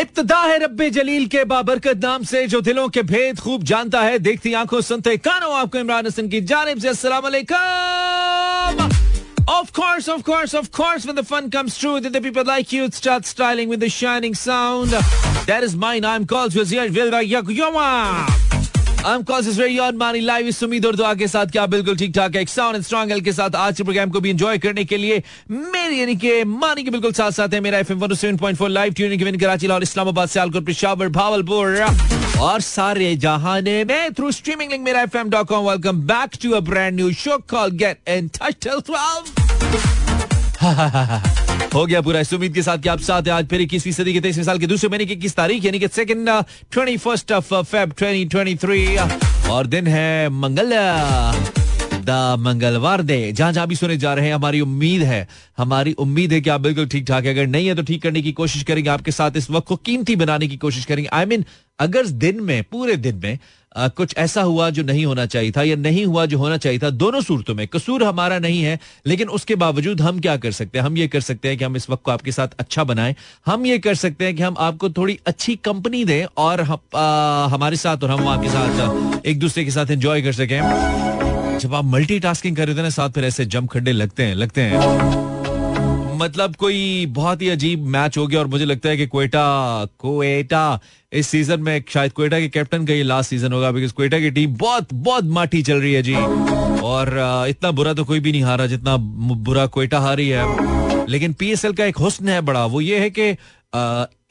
इब्तदा है रब्बे जलील के बाबरकत नाम से जो दिलों के भेद खूब जानता है देखती आँखों सुनते कानों आपको इमरान हसन की जानब से अस्सलाम Of course, of course, of course, when the fun comes true, then the people like you start styling with the shining sound. That is mine. I'm called Wazir Vilda Yakuyama. I'm Causes very on मानी live इस उम्मीद और के साथ। क्या बिल्कुल ठीक ठाक है साउंड स्ट्रॉन्ग के साथ आज के प्रोग्राम को भी एंजॉय करने के लिए मेरे यानी कि मानी के बिल्कुल साथ साथ है मेरा FM 107.4 live tuning given Karachi Lahore Islamabad Sialkot Peshawar Bahawalpur और सारे जहाने में थ्रू स्ट्रीमिंग लिंक मेरा com welcome back to a brand new show call get in touch till 12 हो गया पूरा इस उम्मीद के साथ कि आप साथ हैं। आज फिर इक्कीसवीं सदी के तेईसवीं साल के दूसरे महीने की इक्कीस तारीख, यानी कि second twenty first of Feb twenty twenty three और दिन है मंगल मंगलवार दे। जहाँ जहाँ भी सुने जा रहे हैं हमारी उम्मीद है हमारी उम्मीद है कि आप बिल्कुल ठीक ठाक है। अगर नहीं है तो ठीक करने की कोशिश करेंगे आपके साथ इस वक्त को कीमती बनाने की कोशिश करेंगे। आई I मीन mean, अगर दिन में पूरे दिन में आ, कुछ ऐसा हुआ जो नहीं होना चाहिए था या नहीं हुआ जो होना चाहिए था दोनों सूरतों में कसूर हमारा नहीं है लेकिन उसके बावजूद हम क्या कर सकते हैं? हम ये कर सकते हैं कि हम इस वक्त को आपके साथ अच्छा बनाएँ। हम ये कर सकते हैं कि हम आपको थोड़ी अच्छी कंपनी दें और हम, आ, हमारे साथ और हम आपके साथ एक दूसरे के साथ एंजॉय कर सकें। जब आप मल्टीटास्किंग कर रहे थे ना, साथ फिर ऐसे जम खड्डे लगते हैं लगते हैं। मतलब कोई बहुत ही अजीब मैच हो गया और मुझे लगता है कि कोयटा कोएटा इस सीज़न में शायद कोयटा के कैप्टन का ये लास्ट सीज़न होगा बिकॉज़ कोयटा की टीम बहुत बहुत माठी चल रही है जी। और इतना बुरा तो कोई भी नहीं हारा, जितना बुरा कोयटा हारी है। लेकिन पीएसएल का एक हुस्न है बड़ा, वो ये है कि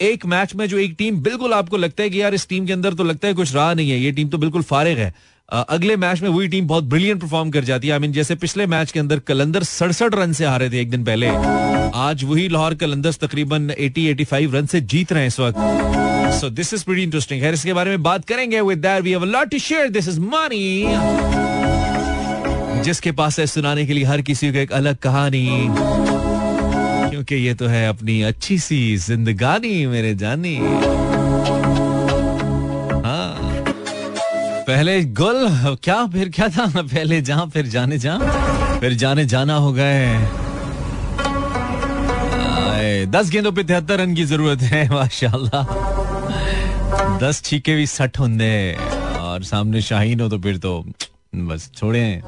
एक मैच में जो एक टीम बिल्कुल आपको लगता है कि यार इस टीम के अंदर तो लगता है कुछ रहा नहीं है, ये टीम तो बिल्कुल फारिग है। अगले मैच में वही टीम बहुत ब्रिलियंट परफॉर्म कर जाती है। आई मीन जैसे पिछले मैच के अंदर कलंदर सड़सठ रन से हारे थे एक दिन पहले। आज वही लाहौर कलंदर तकरीबन 80 85 रन से जीत रहे हैं इस वक्त। So this is pretty interesting है इसके बारे में बात करेंगे। With that we have a lot to share this is money जिसके पास है सुनाने के लिए हर किसी को एक अलग कहानी। क्योंकि ये तो है अपनी अच्छी सी जिंदगानी, मेरे जानी। पहले गुल, क्या, फिर क्या था? पहले जहाँ फिर जाने जा। फिर जाने जाना हो गए। दस गेंदों पे तिहत्तर रन की ज़रूरत है, माशाल्लाह। दस छीके भी सठ होंगे और सामने शाहीन हो तो फिर तो बस छोड़े।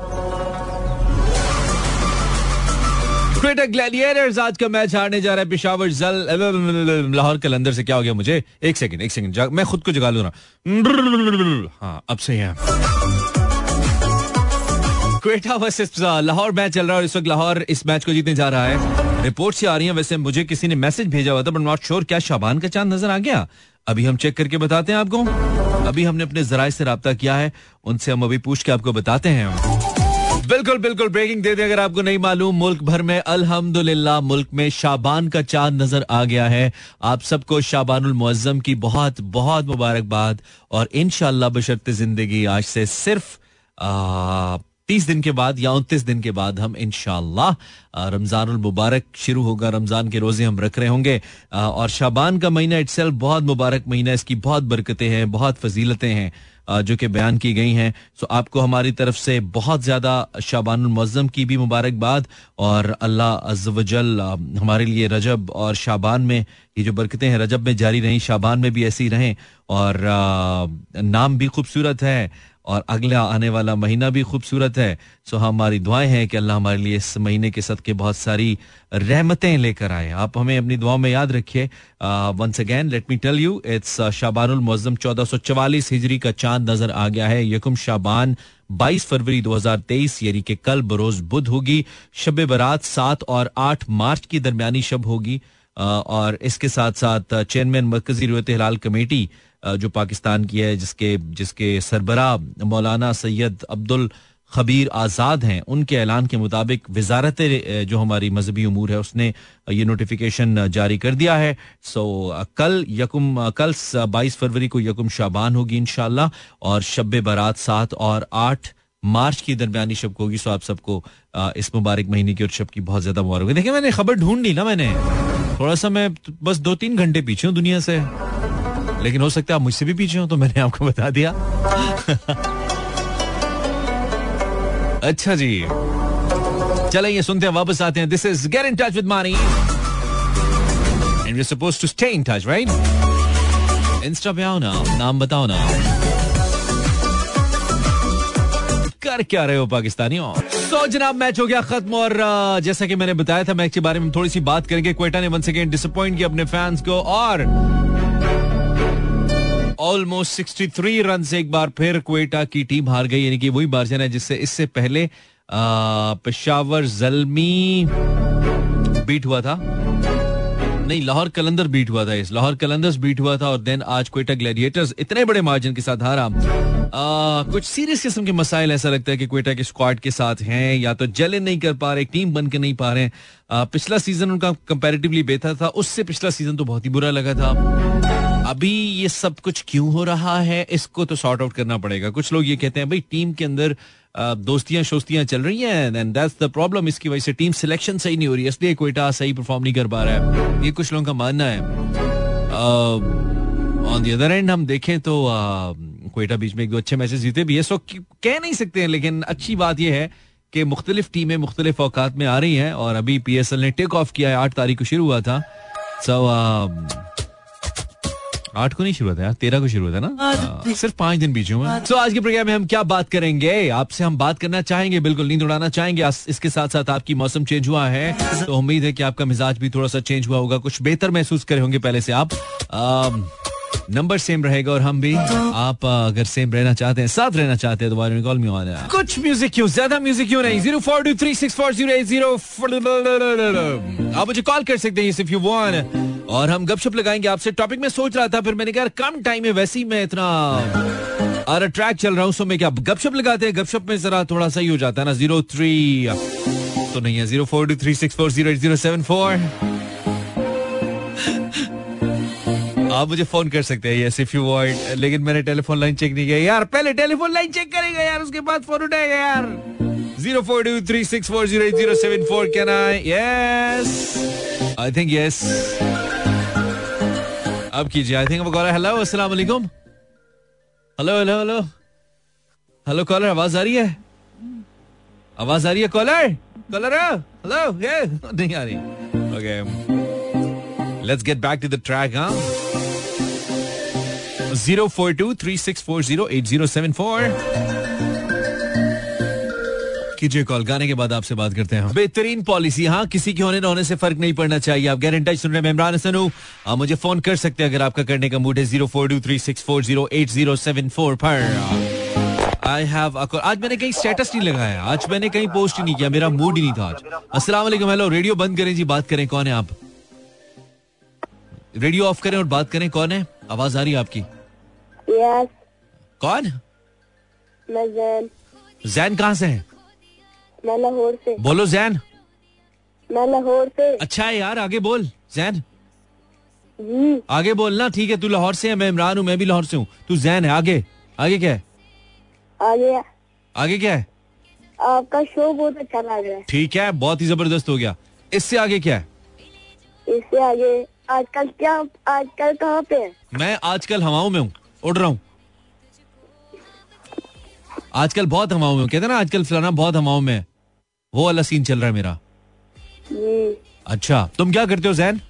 क्रिकेटर ग्लैडिएटर्स आज का मैच हारने जा रहा है पिशावर जल। लाहौर कलंदर से क्या हो गया मुझे? एक सेकंड एक सेकंड मैं खुद को जगा लू रहा हाँ अब सही है। क्वेटा वर्सेस लाहौर मैच चल रहा है इस वक्त लाहौर इस मैच को जीतने जा रहा है। रिपोर्ट से आ रही है, वैसे मुझे किसी ने मैसेज भेजा हुआ था बट नॉट श्योर क्या शाबान का चाँद नज़र आ गया। अभी हम चेक करके बताते हैं आपको। अभी हमने अपने जराये से रहा किया है, उनसे हम अभी पूछ के आपको बताते हैं। बिल्कुल बिल्कुल ब्रेकिंग दे दे अगर आपको नहीं मालूम, मुल्क भर में अल्हम्दुलिल्लाह मुल्क में शाबान का चाँद नज़र आ गया है। आप सबको शाबानुल मुअज्जम की बहुत बहुत मुबारकबाद और इनशाला बशर्त ज़िंदगी आज से सिर्फ़ तीस दिन के बाद या उनतीस दिन के बाद हम इनशाला रमज़ान मुबारक शुरू होगा। रमज़ान के रोज़े हम रख रहे होंगे। और शाबान का महीना इट्सल्फ बहुत मुबारक महीना इसकी बहुत बरकतें हैं, बहुत फजीलतें हैं। जो कि बयान की गई हैं। सो आपको हमारी तरफ़ से बहुत ज़्यादा शाबान मज़म की भी मुबारकबाद और अल्लाह अज्जल हमारे लिए रजब और शाबान में, ये जो बरकतें हैं रजब में जारी रहीं, शाबान में भी ऐसी रहें और नाम भी खूबसूरत है। और अगला आने वाला महीना भी खूबसूरत है। सो हमारी दुआएँ हैं कि अल्लाह हमारे लिए इस महीने के सद के बहुत सारी रहमतें लेकर आए। आप हमें अपनी दुआओं में याद रखिए। Once again let me tell you it's शाबानुल मुअज्जम चौदह सौ चवालीस हिजरी का चाँद नज़र आ गया है। यकुम शाबान 22 फरवरी 2023 यानी कि कल बरोज बुध होगी। शब बरात सात और आठ मार्च की दरमियानी शब होगी। और इसके साथ साथ चेयरमैन मरकजी रिवत हिलाल कमेटी जो पाकिस्तान की है, जिसके जिसके सरबरा मौलाना सैयद अब्दुल खबीर आज़ाद हैं, उनके ऐलान के मुताबिक वजारत जो हमारी मजहबी अमूर है, उसने ये नोटिफिकेशन जारी कर दिया है। सो कल यकुम कल बाईस फरवरी को यकुम शाबान होगी इनशाला और शब बारात सात और आठ मार्च की दरमियानी शब को होगी। सो आप सबको इस मुबारक महीने की और शब की बहुत ज़्यादा मुबारक देखिए, मैंने खबर ढूंढ ली ना मैंने। थोड़ा सा मैं बस दो तीन घंटे पीछे हूँ दुनिया से। लेकिन हो सकता है आप मुझसे भी पीछे हो तो मैंने आपको बता दिया। अच्छा जी। चले, ये सुनते हैं, वापस आते हैं। This is get in touch with Mani and you suppose to stay in touch right insta पे आओ ना, नाम बताओ ना। कर क्या रहे हो, पाकिस्तानियों? सो जनाब मैच हो गया खत्म, और जैसा कि मैंने बताया था मैच के बारे में थोड़ी सी बात करेंगे। क्वेटा ने वन सेकेंड डिसअपॉइंट किया अपने फैंस को, और ऑलमोस्ट 63 रन से एक बार फिर क्वेटा की टीम हार गई यानी कि वही मार्जिन है जिससे इससे पहले पेशावर जलमी बीट हुआ था। नहीं लाहौर कलंदर बीट हुआ था इस लाहौर कलंदर्स बीट हुआ था और देन आज क्वेटा ग्लैडिएटर्स इतने बड़े मार्जिन के साथ हारा। आ, कुछ सीरियस किस्म के मसाइल ऐसा लगता है कि क्वेटा के स्क्वाड के साथ हैं या तो जले नहीं कर पा रहे टीम बन के नहीं पा रहे आ, पिछला सीज़न उनका कंपैरेटिवली बेहतर था उससे पिछला सीज़न तो बहुत ही बुरा लगा था। अभी ये सब कुछ क्यों हो रहा है इसको तो सॉर्ट आउट करना पड़ेगा। कुछ लोग ये कहते हैं भाई टीम के अंदर दोस्तियाँ शोस्तियाँ चल रही हैं एंड दैट्स द प्रॉब्लम इसकी वजह से टीम सिलेक्शन सही नहीं हो रही है। इसलिए कोयटा सही परफॉर्म नहीं कर पा रहा है। ये कुछ लोगों का मानना है। ऑन दी अदर एंड हम देखें तो कोयटा बीच में एक दो अच्छे मैचेस जीते भी है। सो कह नहीं सकते हैं लेकिन अच्छी बात यह है कि मुख्तलिफ़ टीमें मुख्तलिफ़ अवकात में आ रही हैं और अभी पी एस एल ने टेक ऑफ़ किया है। आठ तारीख को शुरू हुआ था। सो so, आठ को नहीं शुरू होता है तेरह को शुरू होता है ना? हाँ, सिर्फ़ पाँच दिन बीच हुए तो आज के प्रोग्राम में हम क्या बात करेंगे? आपसे हम बात करना चाहेंगे बिल्कुल नींद उड़ाना चाहेंगे। इसके साथ साथ आपकी मौसम चेंज हुआ है। तो उम्मीद है कि आपका मिजाज भी थोड़ा सा चेंज हुआ होगा। कुछ बेहतर महसूस करे होंगे पहले से आप। नंबर सेम रहेगा और हम भी आप अगर सेम रहना चाहते हैं साथ रहना चाहते हैं तो कॉल में आना कुछ म्यूज़िक क्यों? ज़्यादा म्यूज़िक क्यों नहीं? Zero four two three six four zero eight zero आप मुझे कॉल कर सकते हैं इफ़ यू वांट और हम गपशप लगाएँगे आपसे। टॉपिक में सोच रहा था, फिर मैंने कहा कम टाइम है वैसे ही मैं इतना अरे ट्रैक चल रहा हूँ सो मैं क्या गपशप लगाते हैं? गपशप में जरा थोड़ा सही हो जाता है ना। ज़ीरो थ्री तो नहीं है। Zero four two three six four zero zero seven four आप मुझे फ़ोन कर सकते हैं यस इफ़ यू वांट लेकिन मैंने टेलीफोन लाइन चेक नहीं किया। यार, पहले टेलीफोन लाइन चेक करेगा यार, उसके बाद फ़ोन उठाएगा यार। Zero four two three six four zero zero seven four can I yes I think yes अब कीजिए आई थिंक कॉलर हेलो अस्सलाम वालेकुम hello hello hello hello caller आवाज़ आ रही है आवाज़ आ रही है कॉलर कॉलर हेलो ये नहीं आ रही okay let's get back to the track हाँ zero four two three six four zero eight zero seven four कीजिए कॉल। गाने के बाद आपसे बात करते हैं बेहतरीन पॉलिसी। हाँ किसी के होने न होने से फ़र्क नहीं पड़ना चाहिए। आप गारंटी सुन रहे हैं इमरान हसन हूँ। आप मुझे फ़ोन कर सकते हैं अगर आपका करने का मूड है। Zero four two three six four zero eight zero seven four पर। आई हैव आज मैंने कहीं स्टेटस नहीं लगाया। आज मैंने कहीं पोस्ट ही नहीं किया। मेरा मूड ही नहीं था आज। अस्सलाम वालेकुम। हेलो रेडियो बंद करें जी। बात करें कौन है आप? रेडियो ऑफ़ करें और बात करें कौन है? आवाज़ आ रही है आपकी। Yes. कौन? मैं जैन। जैन कहाँ से है? मैं लाहौर से। बोलो जैन। मैं लाहौर से। अच्छा है यार आगे बोल जैन। आगे बोलना ठीक है तू लाहौर से है मैं इमरान हूँ मैं भी लाहौर से हूँ। तू जैन है आगे। आगे क्या है? आगे। आगे क्या है? आपका शो बहुत अच्छा लग रहा है। ठीक है बहुत ही ज़बरदस्त हो गया। इससे आगे क्या है? इससे आगे। आजकल क्या आजकल कहाँ पे है? मैं आजकल हवाओं में हूँ उड़ रहा हूँ। आजकल बहुत हवाओं में कहते ना आजकल फलाना बहुत हवाओं में वो वाला सीन चल रहा है मेरा। अच्छा तुम क्या करते हो जैन?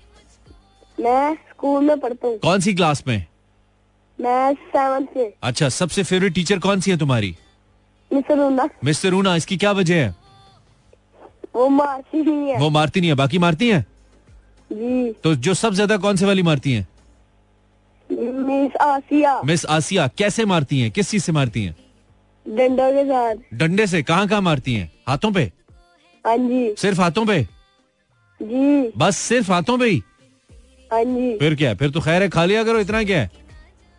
मैं स्कूल में पढ़ता हूँ। कौन सी क्लास में? मैं से अच्छा सबसे फेवरेट टीचर कौन सी है तुम्हारी? मिस्टर रूना। मिस्टर रूना इसकी क्या वजह है? वो मारती नहीं है। वो मारती नहीं है बाकी मारती हैं? जी। तो जो सबसे ज़्यादा कौन से वाली मारती है? मिस आसिया। मिस आसिया कैसे मारती हैं? किस चीज़ से मारती हैं? डंडा के साथ। डंडे से कहाँ कहाँ मारती हैं? हाथों पे? हाँ जी। सिर्फ़ हाथों पे? जी। बस सिर्फ़ हाथों पे ही? हाँ जी। फिर क्या है? फिर तो खैर है खा लिया करो इतना क्या है?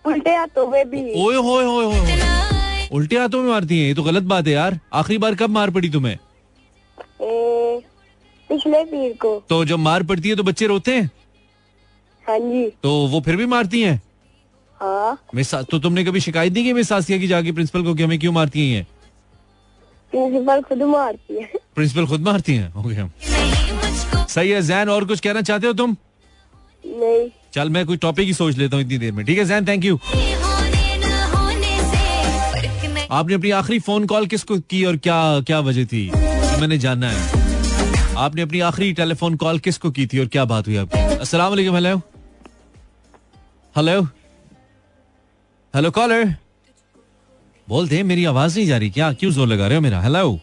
उल्टे हाथों पे भी। ओए होए होए होए उल्टे हाथों में मारती है ये तो गलत बात है यार। आखिरी बार कब मार पड़ी तुम्हें? पिछले पीर को। तो जब मार पड़ती है तो बच्चे रोते हैं? हाँ जी। तो वो फिर भी मारती हैं? हाँ। तो तुमने कभी शिकायत नहीं की मिस आसिया की जाके प्रिंसिपल को कि हमें क्यों मारती हैं प्रिंसिपल खुद मारती है। प्रिंसिपल खुद मारती हैं? ओके सही है जैन और कुछ कहना चाहते हो तुम? नहीं। चल मैं कोई टॉपिक ही सोच लेता हूँ इतनी देर में। ठीक है जैन थैंक यू आपने अपनी आखिरी फ़ोन कॉल किसको की और क्या क्या वजह थी? मैंने जानना है। आपने अपनी आखिरी टेलीफोन कॉल किसको की थी और क्या बात हुई आपकी? अस्सलाम वालेकुम हेलो हेलो हेलो कॉलर बोल दे मेरी आवाज़ नहीं जा रही क्या? क्यों ज़ोर लगा रहे हो मेरा? हेलो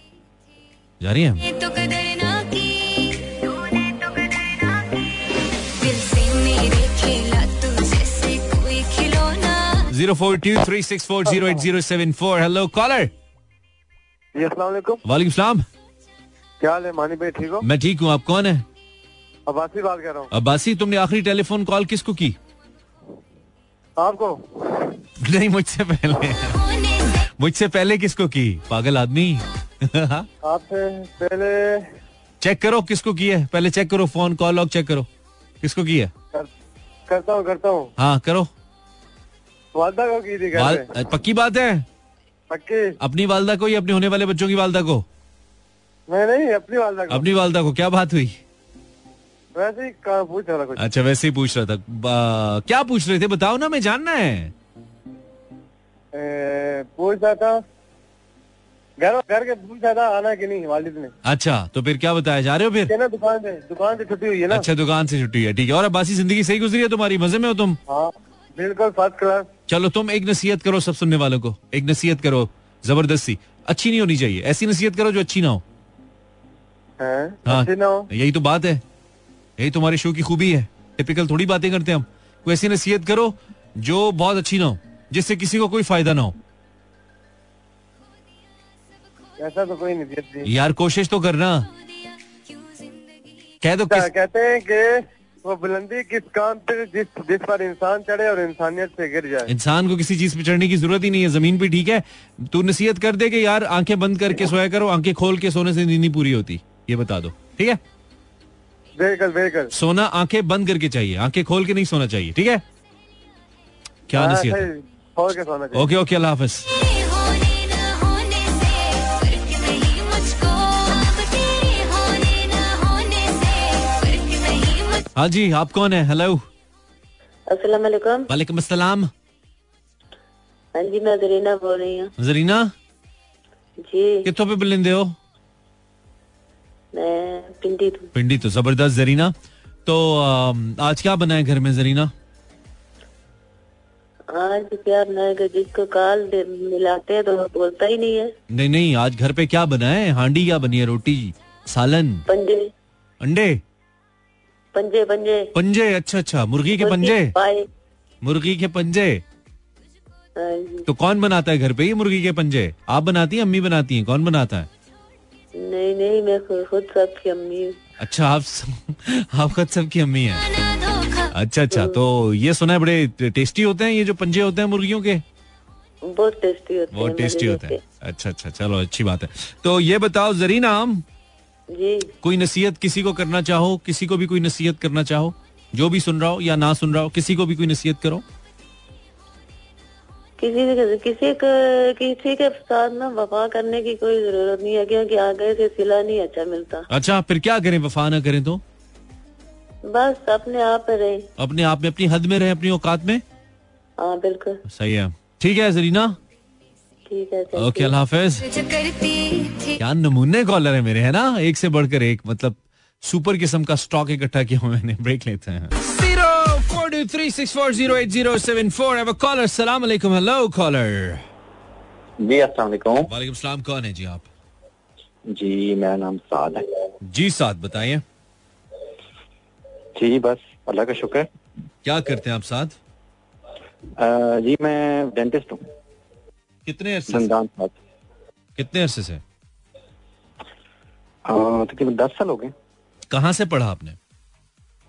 जा रही है? तो कदर ना की तो zero four two three six four zero eight zero seven four. Hello caller जी वालेकुम। वालेकुम सलाम। क्या हाल है मानी भाई ठीक हो? मैं ठीक हूँ आप कौन है? अब्बासी बात कर रहा हूँ। अब्बासी तुमने आखिरी टेलीफोन कॉल किसको की? आपको? नहीं मुझसे पहले। मुझसे पहले किसको की? पागल आदमी? आपसे पहले चेक करो किसको की है। पहले चेक करो फ़ोन कॉल लॉग चेक करो। किसको की है? कर, करता हूँ करता हूँ। हाँ करो। वालदा को की थी वाल, पक्की बात है? पक्की। अपनी वालदा को या अपने होने वाले बच्चों की वालदा को? मैं नहीं अपनी वालदा को। अपनी वालदा को। क्या बात हुई? वैसे ही पूछ रहा था कुछ। अच्छा वैसे ही पूछ रहा था। क्या पूछ रहे थे? बताओ ना मैं जानना है। पूछ रहा था घर घर के पूछ रहा था आना कि नहीं वालिद ने? अच्छा तो फिर क्या बताया जा रहे हो फिर? कहना दुकान से दुकान से छुट्टी हुई है ना। अच्छा दुकान से छुट्टी है ठीक है। और अब्बासी ज़िंदगी सही गुजरी है? तुम्हारी मज़े में हो तुम? हाँ बिल्कुल फ़र्स्ट क्लास चलो तुम एक नसीहत करो सब सुनने वालों को। एक नसीहत करो ज़बरदस्ती। अच्छी नहीं होनी चाहिए। ऐसी नसीहत करो जो अच्छी ना हो। ना हो। यही तो बात है। यही तुम्हारे शो की खूबी है। टिपिकल थोड़ी बातें करते हैं हम। कोई ऐसी नसीहत करो जो बहुत अच्छी ना हो। जिससे किसी को कोई फ़ायदा ना हो। ऐसा तो कोई नहीं यार कोशिश तो करना। कह दो किस कहते हैं कि वो बुलंदी किस काम पे जिस जिस पर इंसान चढ़े और इंसानियत से गिर जाए। इंसान को किसी चीज़ पे चढ़ने की ज़रूरत ही नहीं है। ज़मीन पे ठीक है। तू नसीहत कर दे कि यार आँखें बंद करके सोया करो आँखें खोल के सोने से नींद नहीं पूरी होती। ये बता दो। ठीक है? बिल्कुल बिल्कुल। सोना आँखें बंद करके चाहिए। आँखें खोल के नहीं सोना चाहिए। ठीक है? क्या हाँ, नसीहत ओके ओके अल्लाह हाफिज। तेरे होने न होने से फ़र्क नहीं मुझको अब तेरे होने न होने से फ़र्क नहीं मुझको हाँ जी आप कौन है? हेलो अस्सलाम वालेकुम वालेकुम अस्सलाम हाँ जी मैं जरीना बोल रही हूँ। जरीना? जी। कितों पे बुलंदे हो? मैं पिंडी तो पिंडी तो ज़बरदस्त जरीना। तो आज क्या बना है घर में जरीना? आज क्या बनाएगा जिसको कॉल मिलाते हैं तो बोलता ही नहीं है। नहीं नहीं आज घर पे क्या बना है? हांडी क्या बनी है? रोटी सालन? पंजे। अंडे? पंजे पंजे। पंजे अच्छा अच्छा। मुर्गी के पंजे? मुर्गी के पंजे? हाँ तो कौन बनाता है घर पे ये मुर्गी के पंजे? आप बनाती हैं अम्मी बनाती हैं? कौन बनाता है? नहीं नहीं मैं खुद सबकी अम्मी हूँ। अच्छा आप सब- आप खुद सबकी अम्मी हैं। अच्छा अच्छा तो ये सुना है बड़े टेस्टी होते हैं ये जो पंजे होते हैं मुर्गियों के? बहुत टेस्टी होते हैं बहुत टेस्टी होते हैं। अच्छा अच्छा चलो अच्छी बात है। तो ये बताओ जरीना हम जी। कोई नसीहत किसी को करना चाहो? किसी को भी कोई नसीहत करना चाहो? जो भी सुन रहा हो या ना सुन रहा हो किसी को भी कोई नसीहत करो? किसी किसी के किसी के साथ ना वफा करने की कोई ज़रूरत नहीं है क्योंकि आगे से सिला नहीं अच्छा मिलता। अच्छा फिर क्या करें वफा ना करें तो? बस अपने आप पे रहे। अपने आप में अपनी हद में रहे अपनी औकात में? हाँ बिल्कुल। सही है। ठीक है जरीना? ठीक है ओके अल्लाह हाफिज। क्या नमूने कॉलर है मेरे है ना? एक से बढ़कर एक मतलब सुपर किस्म का स्टॉक इकट्ठा किया हुआ मैंने ब्रेक लेते हैं। Zero four two three six four zero eight zero seven four caller सलाम अलैकुम हेलो कॉलर जी अस्सलाम वालेकुम। सलाम कौन है जी आप? जी मेरा नाम साद है। जी साथ बताइए। जी बस अल्लाह का शुक्र क्या करते हैं आप साथ? अ, जी मैं डेंटिस्ट हूँ। कितने अरसे कितने अरसे से? तकरीबन दस साल हो गए। कहाँ से पढ़ा आपने?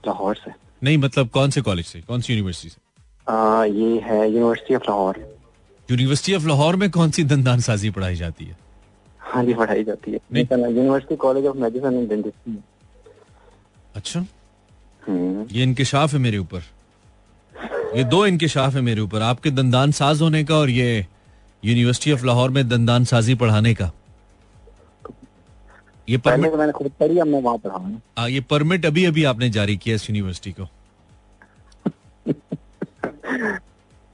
लाहौर से। नहीं मतलब कौन से कॉलेज से? कौन सी यूनिवर्सिटी से? अ, ये है university of Lahore university of Lahore में कौन सी दंदान साजी पढ़ाई जाती है? हाँ जी पढ़ाई जाती है। University college of medicine and dentistry अच्छा। ये इंकशाफ है मेरे ऊपर। ये दो इंकशाफ है मेरे ऊपर आपके दंदान साज होने का और ये यूनिवर्सिटी ऑफ़ लाहौर में दंदान साजी पढ़ाने का। ये परमिट तो मैंने खुद पढ़ी मैं वहाँ पढ़ा ये परमिट अभी अभी आपने जारी किया इस यूनिवर्सिटी को।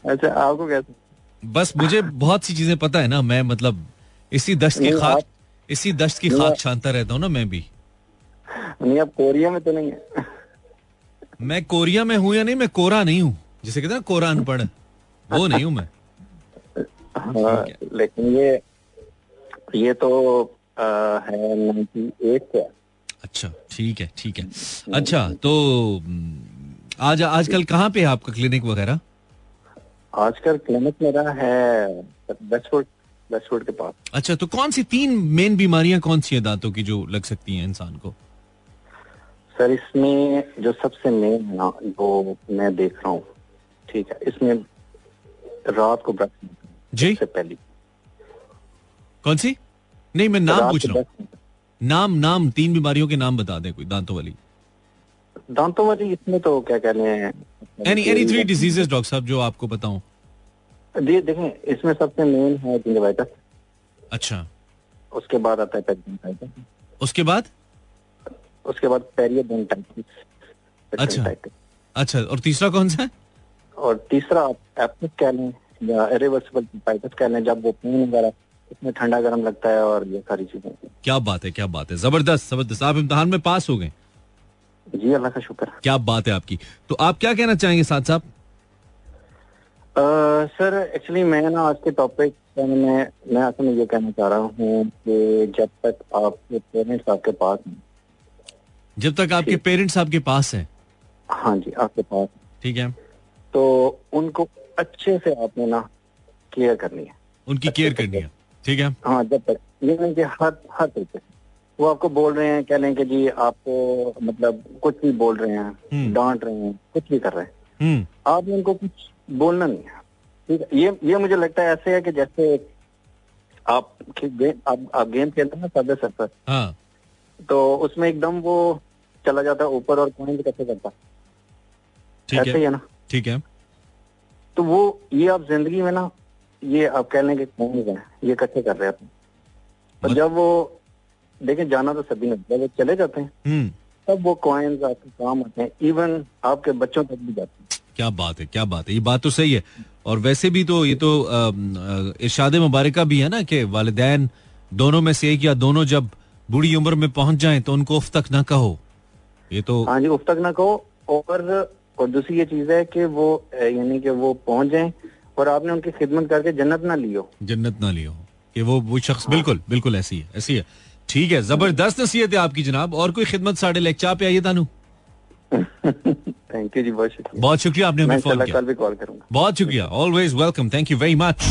अच्छा आपको कैसे बस मुझे बहुत सी चीज़ें पता है ना मैं मतलब इसी दश्त की खाक इसी दश्त की खाक छानता रहता हूँ ना मैं भी। नहीं अब कोरिया में तो नहीं है। मैं कोरिया में हूँ या नहीं मैं कोरा नहीं हूँ। जिसे कहते हैं ना कोरा अनपढ़। वो नहीं हूँ मैं। हाँ, लेकिन ये ये तो आ, है अच्छा ठीक है ठीक है। अच्छा तो हम्म, आज आजकल कहाँ पे है आपका क्लिनिक वगैरह? आजकल क्लिनिक मेरा है वेस्टवुड वेस्टवुड के पास। अच्छा तो कौन सी तीन मेन बीमारियाँ कौन सी है दांतों की जो लग सकती हैं इंसान को? सर इसमें जो सबसे मेन है ना वो मैं देख रहा हूँ। ठीक है इसमें रात को ब्रश जी। सबसे पहली। कौन सी? नहीं मैं नाम पूछ रहा हूँ। नाम नाम तीन बीमारियों के नाम बता दें कोई दांतों वाली। दांतों वाली इसमें तो क्या कहने हैं any any three diseases doctor साहब जो आपको बताऊँ। जी देखें इसमें सबसे मेन है जिंगवाइटिस अच्छा। उसके बाद आता है उसके बाद? उसके बाद पेरियोडोंटाइटिस अच्छा। अच्छा और तीसरा कौन सा? है और तीसरा आप कह लें या इरिवर्सिबल टाइटिस कह लें जब वो पेन वगैरह इसमें ठंडा गर्म लगता है और ये सारी चीज़ें क्या बात है क्या बात है। ज़बरदस्त ज़बरदस्त। आप इम्तिहान में पास हो गए। जी अल्लाह का शुक्र क्या बात है आपकी। तो आप क्या कहना चाहेंगे साथ साहब सर एक्चुअली मैं ना आज के टॉपिक में मैं असल में ये कहना चाह रहा हूँ कि जब तक आपके पेरेंट्स आपके पास हैं जब तक आपके पेरेंट्स आपके पास हैं। हाँ जी आपके पास। ठीक है। तो उनको अच्छे से आपने ना केयर करनी है। उनकी केयर करनी है। ठीक है। हाँ जब तक। ये नहीं कि हर हर तरीके से। वो आपको बोल रहे हैं कह लें कि जी आपको मतलब कुछ भी बोल रहे हैं हम्म। डांट रहे हैं कुछ भी कर रहे हैं। हम्म। आपने उनको कुछ बोलना नहीं है। ठीक है? ये ये मुझे लगता है ऐसे है कि जैसे आप गेम आप, आप गेम खेलते हैं ना सबवे सर्फर हाँ। तो उसमें एकदम वो चला जाता है ऊपर और पॉइंट कैसे करता। है? ठीक ऐसे ही है ना। ठीक है। तो वो ये आप ज़िंदगी में ना ये आप कह लें कि कौन है ये इकट्ठे कर रहे हैं और जब वो देखें जाना तो सभी ने जब वो चले जाते हैं हम्म। तब वो कॉइन्स आपके काम आते हैं इवन आपके बच्चों तक भी जाते हैं। क्या बात है क्या बात है ये बात तो सही है। और वैसे भी तो ये तो इरशाद मुबारका भी है ना कि वालिदैन दोनों में से एक या दोनों जब बूढ़ी उम्र में पहुँच जाएँ तो उनको उफ तक ना कहो। ये तो हाँ जी उफ तक ना कहो। और और दूसरी ये चीज़ है कि वो यानी कि वो पहुँच जाए और आपने उनकी खिदमत करके जन्नत ना लियो। जन्नत ना लियो। कि वो वो शख्स बिल्कुल बिल्कुल ऐसी है ऐसी है। ठीक है ज़बरदस्त नसीहत है आपकी जनाब। और कोई खिदमत साढ़े लेक्चा पे आइए तानू थैंक यू जी बहुत शुक्रिया। बहुत शुक्रिया आपने हमें फ़ोन किया। भी कॉल करूँगा। बहुत शुक्रिया। Always welcome thank you very much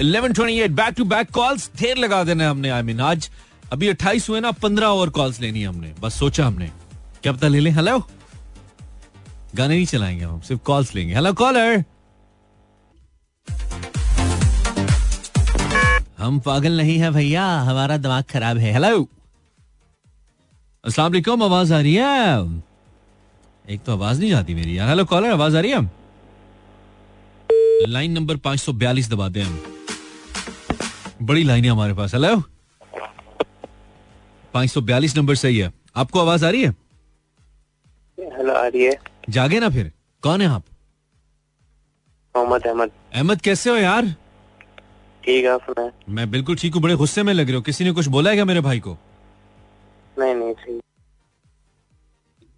1128 back to back calls ढेर लगा देना हमने आई मीन आज। अभी 28 हुए ना 15 और कॉल्स लेनी है हमने। बस सोचा हमने। क्या पता ले लें? हेलो गाने नहीं चलाएँगे हम, सिर्फ़ कॉल्स लेंगे। हेलो कॉलर हम पागल नहीं है भैया, हमारा दिमाग खराब है। हेलो अस्सलाम वालेकुम, आवाज़ आ रही है? एक तो आवाज़ नहीं जाती मेरी यार। हेलो कॉलर आवाज़ आ रही है? लाइन नंबर 542 दबा दें हम। बड़ी लाइन है हमारे पास। हेलो 542 नंबर सही है। आपको आवाज़ आ रही है? हेलो आ रही है। जागे ना फिर। कौन है आप? मोहम्मद अहमद। अहमद कैसे हो यार? ठीक है मैं बिल्कुल ठीक हूँ बड़े गुस्से में लग रहे हो। किसी ने कुछ बोला है क्या मेरे भाई को? नहीं नहीं सही।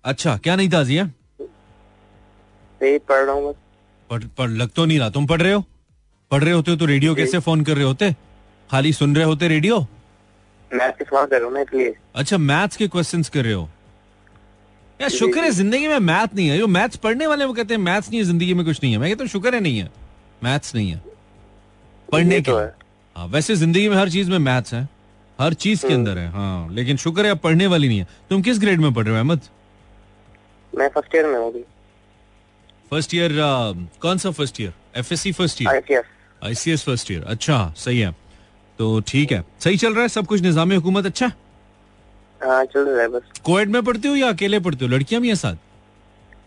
अच्छा क्या नहीं ताजी है पढ़ रहा हूँ पढ़ पढ़ लग तो नहीं रहा। तुम पढ़ रहे हो? पढ़ रहे होते हो तो रेडियो कैसे फ़ोन कर रहे होते? खाली सुन रहे होते रेडियो? मैथ कर रहा हूँ ना इसलिए। अच्छा मैथ्स के क्वेश्चंस कर रहे हो? यार शुक्र है ज़िंदगी में मैथ नहीं है। जो मैथ्स पढ़ने वाले वो कहते हैं मैथ्स नहीं है ज़िंदगी में कुछ नहीं है। मैं कहता हूँ शुक्र है नहीं है। मैथ्स नहीं है। पढ़ने के तो। है। वैसे ज़िंदगी में हर चीज़ में मैथ्स है। हर चीज़ के अंदर है हाँ। लेकिन शुक्र है अब पढ़ने वाली नहीं है। तुम किस ग्रेड में पढ़ रहे हो अहमद? मैं फ़र्स्ट ईयर में हूँ फ़र्स्ट ईयर कौन सा first year F S C first year I T S ICS first year अच्छा सही है। तो ठीक है। सही चल रहा है? सब कुछ निज़ाम हुकूमत अच्छा? हाँ चल रहा है बस। कोएड में पढ़ते हो या अकेले पढ़ते हो? लड़कियाँ भी हैं साथ?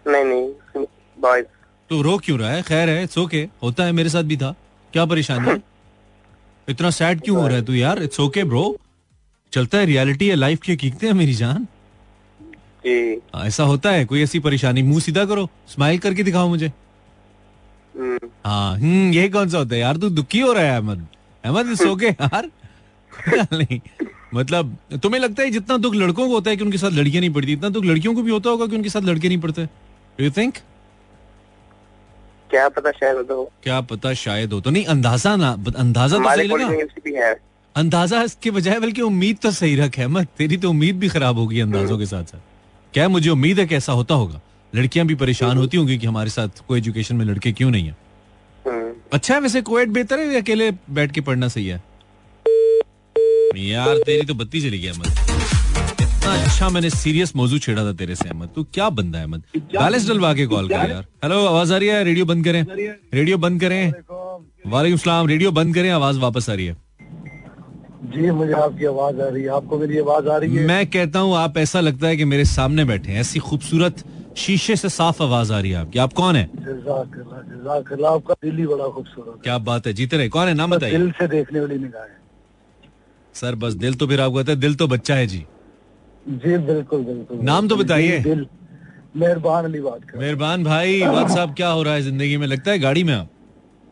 नहीं नहीं बॉयज़ तो रो क्यों रहा है? खैर है इट्स ओके होता है मेरे साथ भी था। क्या परेशानी? है इतना सैड क्यों हो रहा है तू यार? इट्स ओके ब्रो चलता है रियलिटी है लाइफ की हकीकतें हैं मेरी जान। जी। हाँ, ऐसा होता है कोई ऐसी परेशानी? मुँह सीधा करो स्माइल करके दिखाओ मुझे। हम्म, हाँ हम्म ये कौन सा होता है यार? तू दुखी हो रहा है अहमद। अहमद इट्स ओके यार? नहीं मतलब तुम्हें लगता है जितना दुख लड़कों को होता है कि उनके साथ लड़कियाँ नहीं पढ़ती इतना दुख लड़कियों को भी होता होगा कि उनके साथ लड़के नहीं पढ़ते डू यू थिंक क्या पता शायद हो। क्या पता शायद हो तो नहीं अंदाज़ा ना अंदाज़ा तो सही लगा? है। अंदाज़ा इसके बजाय बल्कि उम्मीद तो सही रख है मत तेरी तो उम्मीद भी खराब होगी अंदाजों के साथ साथ। क्या मुझे उम्मीद है कि ऐसा होता होगा? लड़कियाँ भी परेशान होती होंगी कि हमारे साथ कोई एजुकेशन में लड़के क्यों नहीं है? हम्म, अच्छा है वैसे कोएड बेहतर है या अकेले बैठ के पढ़ना सही है? यार तेरी तो बत्ती चली गई अहमद। इतना अच्छा मैंने सीरियस मौजू छेड़ा था तेरे से अहमद। तू क्या बंदा है अहमद? बैलेंस डलवा के कॉल कर यार। हेलो आवाज़ आ रही है? रेडियो बंद करें। रेडियो बंद करें। वालेकुम सलाम। रेडियो बंद करें आवाज़ वापस आ रही है। जी मुझे आपकी आवाज़ आ रही है। आपको मेरी आवाज़ आ रही है? मैं कहता हूँ आप ऐसा लगता है कि मेरे सामने बैठे हैं। ऐसी खूबसूरत शीशे से साफ़ आवाज़ आ रही है आपकी। आप कौन है? आपका दिल ही बड़ा खूबसूरत क्या बात है जीते रहे। कौन है? नाम बताइए। दिल से देखने वाली निगाहें सर बस दिल तो फिर आपको कहता दिल तो बच्चा है जी। जी बिल्कुल बिल्कुल। नाम तो बताइए। मेहरबान अली बात कर मेहरबान भाई व्हाट्सअप क्या हो रहा है ज़िंदगी में? लगता है गाड़ी में आप?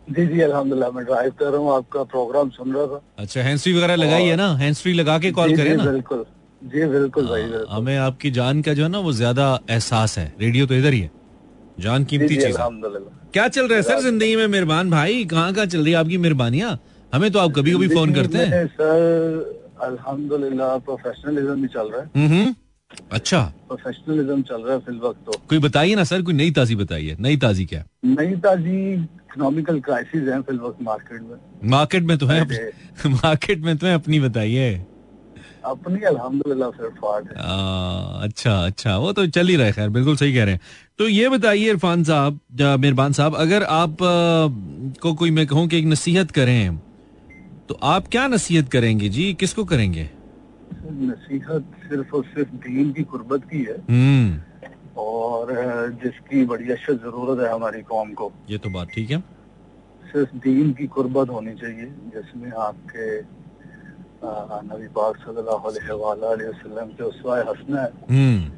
जी जी अल्हम्दुलिल्लाह मैं ड्राइव कर रहा हूँ आपका प्रोग्राम सुन रहा था। अच्छा हैंड्स फ्री वगैरह लगाई है ना? हैंड्स फ्री लगा के कॉल करें ना? बिल्कुल। जी बिल्कुल भाई बिल्कुल। हमें आपकी जान का जो है ना वो ज़्यादा एहसास है। रेडियो तो इधर ही है। जान कीमती चीज़ क्या चल रहा है सर ज़िंदगी में मेहरबान भाई? कहाँ कहाँ चल रही है आपकी मेहरबानियाँ? हमें तो आप कभी कभी फ़ोन करते हैं। सर अल्हम्दुलिल्लाह प्रोफेशनलिज्म भी चल रहा है। हम्म अच्छा। प्रोफेशनलिज्म चल रहा है फिल वक्त तो। कोई बताइए ना सर कोई नई ताजी बताइए। नई ताजी क्या? नई ताजी इकोनॉमिकल क्राइसिस है फिल वक्त मार्केट में। मार्केट में तो है मार्केट में तो है अपनी बताइए। अपनी अल्हम्दुलिल्लाह फिर फाट है। आ, अच्छा अच्छा वो तो चल ही रहा है खैर बिल्कुल सही कह रहे हैं। तो ये बताइए इरफान साहब मेहरबान साहब अगर आप आ, को कोई मैं कहूँ कि एक नसीहत करें तो आप क्या नसीहत करेंगे जी? किसको करेंगे? नसीहत सिर्फ़ और सिर्फ़ दीन की कुर्बत की है। हम्म। और जिसकी बड़ी अशद ज़रूरत है हमारी कौम को। ये तो बात ठीक है। सिर्फ़ दीन की कुर्बत होनी चाहिए जिसमें आपके नबी पाक सल्लल्लाहु अलैहि वसल्लम के हसना है हम्म।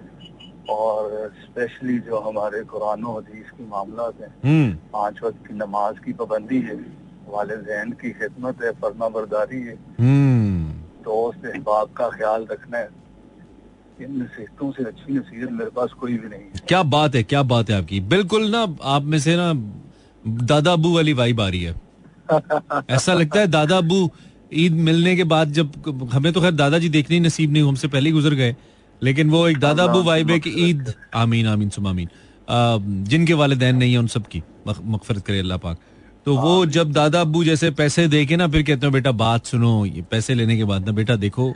और स्पेशली जो हमारे कुरान हदीस के मामला हैं हम्म। पाँच वक्त की नमाज़ की पाबंदी है वालदेन की खिदमत है फर्मा बरदारी है हम्म। दोस्त अहबाब का ख्याल रखना है। इन नसीहतों से अच्छी नसीहत मेरे पास कोई भी नहीं है। क्या बात है क्या बात है आपकी। बिल्कुल ना आप में से ना दादा अबू वाली वाइब आ रही है। ऐसा लगता है दादा अबू ईद मिलने के बाद जब हमें तो खैर दादाजी देखने ही नसीब नहीं हमसे पहले ही गुजर गए। लेकिन वो एक दादा अबू वाइब है कि ईद आमीन आमीन सुम आमीन। जिनके वालिदैन नहीं है उन सब की मगफरत करे अल्लाह पाक। तो वो जब दादा अबू जैसे पैसे दे के ना फिर कहते हो बेटा बात सुनो ये पैसे लेने के बाद ना बेटा देखो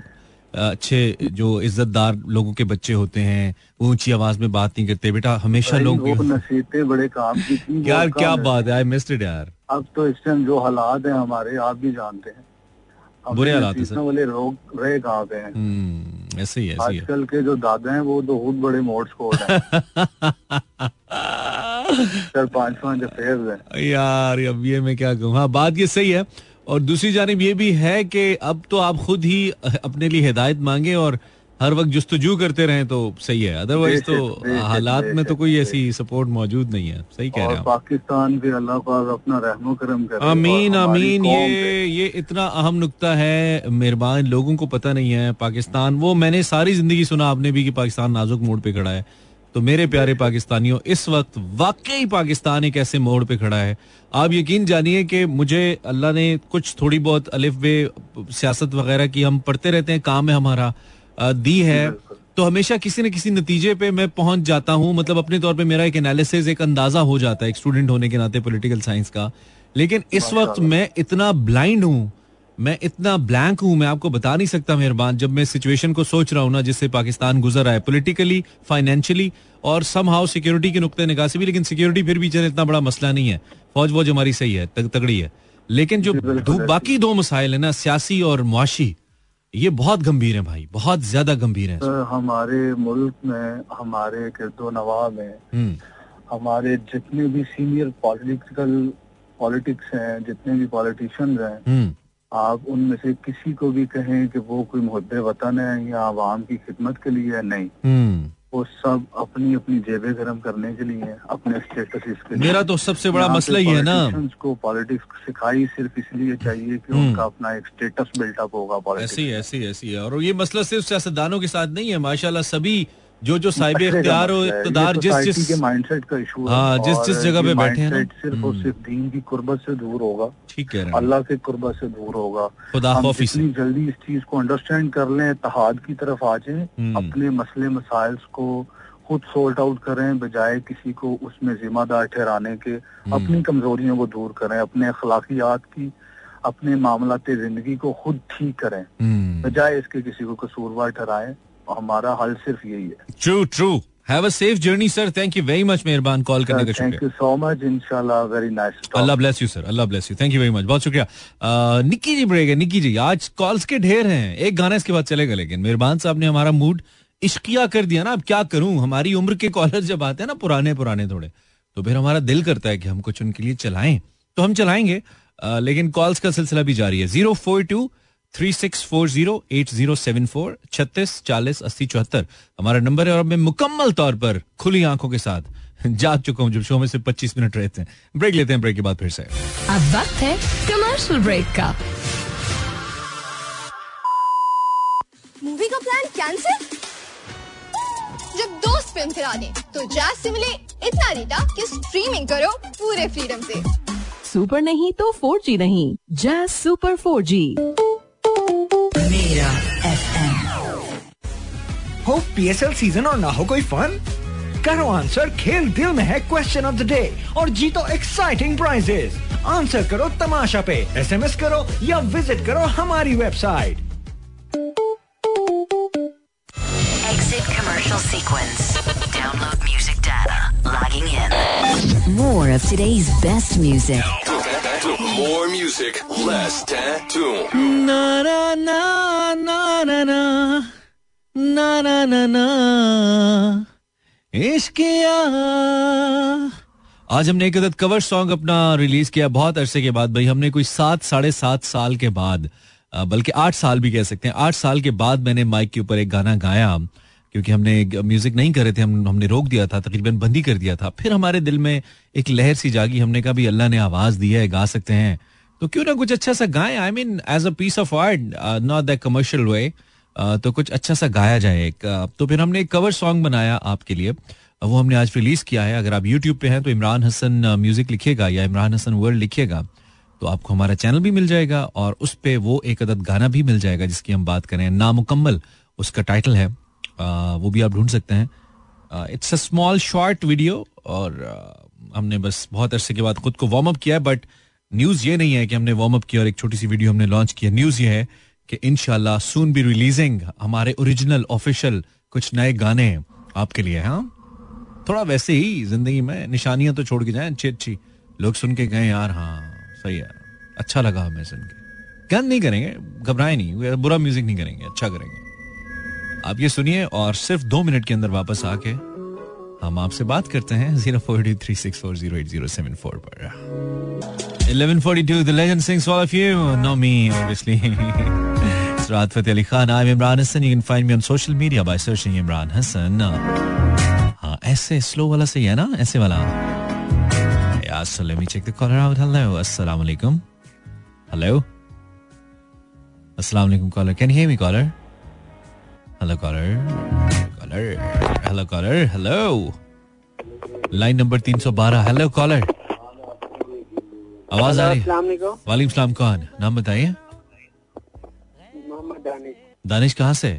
अच्छे जो इज्जतदार लोगों के बच्चे होते हैं वो ऊँची आवाज़ में बात नहीं करते। बेटा हमेशा लोग बड़े काम की थी यार क्या। बात है आई मिस्ड इट यार। अब तो इस टाइम जो हालात हैं हमारे आप भी जानते हैं। बुरे हालात है वाले लोग रह कहा गए हैं? हम्म ऐसे ही ऐसे आजकल के जो दादा हैं वो तो बहुत बड़े मोड को हैं। सर पाँच पाँच अफेयर हैं। यार अब ये मैं क्या कहूँ? हाँ बात ये सही है। और दूसरी जानब ये भी है कि अब तो आप खुद ही अपने लिए हिदायत मांगे और हर वक्त जुस्तजू करते रहें तो सही है अदरवाइज़ तो हालात में तो कोई ऐसी सपोर्ट मौजूद नहीं है सही कह रहे हैं पाकिस्तान भी अल्लाह पाक अपना रहमो करम करे आमीन हमारी आमीन ये ये इतना अहम नुक्ता है मेहरबान लोगों को पता नहीं है पाकिस्तान वो मैंने सारी ज़िंदगी सुना आपने भी कि पाकिस्तान नाजुक मोड़ पे खड़ा है। तो मेरे प्यारे पाकिस्तानियों इस वक्त वाकई पाकिस्तान एक ऐसे मोड़ पे खड़ा है। आप यकीन जानिए कि मुझे अल्लाह ने कुछ थोड़ी बहुत अलिफ बे सियासत वगैरह की हम पढ़ते रहते हैं काम है हमारा। दी है। तो हमेशा किसी न किसी नतीजे पे मैं पहुँच जाता हूँ। मतलब अपने तौर पे मेरा एक एनालिसिस एक अंदाज़ा हो जाता है एक स्टूडेंट होने के नाते पॉलिटिकल साइंस का। लेकिन इस वक्त मैं इतना ब्लाइंड हूँ मैं इतना ब्लैंक हूँ मैं आपको बता नहीं सकता मेहरबान जब मैं सिचुएशन को सोच रहा हूँ ना जिससे पाकिस्तान गुजर रहा है पॉलिटिकली फाइनेंशियली और सम हाउ सिक्योरिटी के नुकते निगाह से भी लेकिन सिक्योरिटी फिर भी चले इतना बड़ा मसला नहीं है। फौज वौज हमारी सही है तग, तगड़ी है। लेकिन जो बाकी दो मसाइल है ना सियासी और मुआशी ये बहुत गंभीर है भाई बहुत ज़्यादा गंभीर है। हमारे मुल्क में हमारे किरदो नवा में हम्म। हमारे जितने भी सीनियर पॉलिटिकल पॉलिटिक्स हैं जितने भी पॉलिटिशियंस हैं हम्म। आप उनमें से किसी को भी कहें कि वो कोई मुहदे वतन है या आवाम की खिदमत के लिए है नहीं। हम्म। वो सब अपनी अपनी जेबें गर्म करने के लिए हैं, अपने स्टेटस के लिए। मेरा तो सबसे बड़ा मसला ही है ना। को पॉलिटिक्स सिखाई सिर्फ़ इसलिए चाहिए कि हम्म। उनका अपना एक स्टेटस बिल्टअप होगा ऐसी पॉलिटिक्स ऐसी ऐसी है। और ये मसला सिर्फ़ सियासतदानों के साथ नहीं है माशाल्लाह सभी जो जो साहिब इख्तियार हो मसला इकतदार जिस जिस के माइंडसेट का इशू है हाँ, जिस- जिस जगह पे बैठे हैं। सिर्फ़ और हम्म। सिर्फ़ दीन की कुर्बत से दूर होगा ठीक कह रहे हैं अल्लाह के कुर्बत से दूर होगा खुदा जितनी जल्दी इस चीज़ को अंडरस्टैंड कर लें तहाद की तरफ़ आ जाएँ हम्म। अपने मसले मसाइल को खुद सोल्ट आउट करें बजाय किसी को उसमें जिम्मेदार ठहराने के हम्म। अपनी कमजोरियों को दूर करें अपने अखलाकियात की अपने मामलात ज़िंदगी को खुद ठीक करें। बजाय इसके किसी को कसूरवार ठहराएँ हमारा हल सिर्फ़ यही है। True true have a safe journey sir thank you very much मेहरबान कॉल करने का थैंक शुक्रिया। यू सो मच इंशाल्लाह very nice Allah bless you sir Allah bless you thank you very much बहुत शुक्रिया। निक्की जी ब्रेक है। निक्की जी आज कॉल्स के ढेर हैं। एक गाना इसके बाद चलेगा लेकिन मेहरबान साहब ने हमारा मूड इश्किया कर दिया ना। अब क्या करूँ? हमारी उम्र के कॉलर जब आते हैं ना पुराने पुराने थोड़े तो फिर हमारा दिल करता है कि हम कुछ उनके लिए चलाएँ। तो हम चलाएँगे। अ, लेकिन कॉल्स का सिलसिला भी जारी है। Zero four two three six four zero eight zero seven four छत्तीस चालीस अस्सी चौहत्तर। हमारा नंबर है और मैं मुकम्मल तौर पर खुली आँखों के साथ जाग चुका हूँ जब शो में से 25 मिनट रहते हैं। ब्रेक लेते हैं ब्रेक के बाद फिर से। अब वक्त है कमर्शियल ब्रेक का। मूवी का प्लान कैंसिल जब दोस्त फ़िल्म करा दें तो जैज से मिले इतना डेटा कि स्ट्रीमिंग करो पूरे फ्रीडम से। सुपर नहीं तो 4G नहीं। जैस सुपर 4G मेरा हो पीएसएल सीज़न और ना हो कोई फन करो आंसर खेल दिल में है क्वेश्चन ऑफ़ द डे और जीतो एक्साइटिंग प्राइजेस आंसर करो तमाशा पे एसएमएस करो या विज़िट करो हमारी website Exit commercial sequence. Download music data. Logging in. More of today's best music. More music, less tattoo. ना ना ना ना ना ना ना ना ना इश्किया आज हमने एक अदद कवर सॉन्ग अपना रिलीज़ किया। बहुत अरसे के बाद भाई हमने कोई सात साढ़े सात साल के बाद बल्कि आठ साल भी कह सकते हैं। आठ साल के बाद मैंने माइक के ऊपर एक गाना गाया। क्योंकि हमने म्यूज़िक नहीं करे थे, हम, हमने रोक दिया था, तकरीबन बंदी कर दिया था। फिर हमारे दिल में एक लहर सी जागी, हमने कहा भी अल्लाह ने आवाज़ दी है, गा सकते हैं। तो क्यों ना कुछ अच्छा सा गाएँ? I mean as a piece of art not that commercial way तो कुछ अच्छा सा गाया जाए एक तो फिर हमने एक कवर सॉन्ग बनाया आपके लिए। वो हमने आज रिलीज़ किया है। अगर आप यूट्यूब पे हैं तो इमरान हसन म्यूज़िक लिखिएगा, या इमरान हसन वर्ल्ड लिखिएगा तो आपको हमारा चैनल भी मिल जाएगा, और उस पर वो एक अदद गाना भी मिल जाएगा, जिसकी हम बात करें, नामुकम्मल, उसका टाइटल है वो भी आप ढूंढ सकते हैं। It's a small short video और हमने बस बहुत अरसे के बाद खुद को वार्म अप किया है बट न्यूज़ ये नहीं है कि हमने वार्म अप किया और एक छोटी सी वीडियो हमने लॉन्च किया। न्यूज़ ये है कि इनशाला सून बी रिलीजिंग हमारे ओरिजिनल ऑफिशियल कुछ नए गाने आपके लिए हाँ? थोड़ा वैसे ही ज़िंदगी में निशानियाँ तो छोड़ के जाए, अच्छी अच्छी। लोग सुन के गए यार हाँ सही है अच्छा लगा हमें सुन के। गंद नहीं करेंगे, घबराए नहीं, बुरा म्यूज़िक नहीं करेंगे अच्छा करेंगे। आप ये सुनिए और सिर्फ़ दो मिनट के अंदर वापस आके हम आपसे बात करते हैं zero four two three six four zero eight zero seven four पर। Eleven forty two the legend sings all of you know me obviously Fateh Ali Khan I am Imran Hasan you can find me on social media by searching Imran Hasan ऐसे slow वाला सही है ना? ऐसे वाला। यार let me check the caller out hello अस्सलाम वालेकुम। हेलो अस्सलाम वालेकुम caller can hear me caller me caller caller hello caller hello line number 312 hello caller आवाज़ आ रही है वालेकुम सलाम कौन नाम बताइए मोहम्मद दानिश दानिश कहाँ से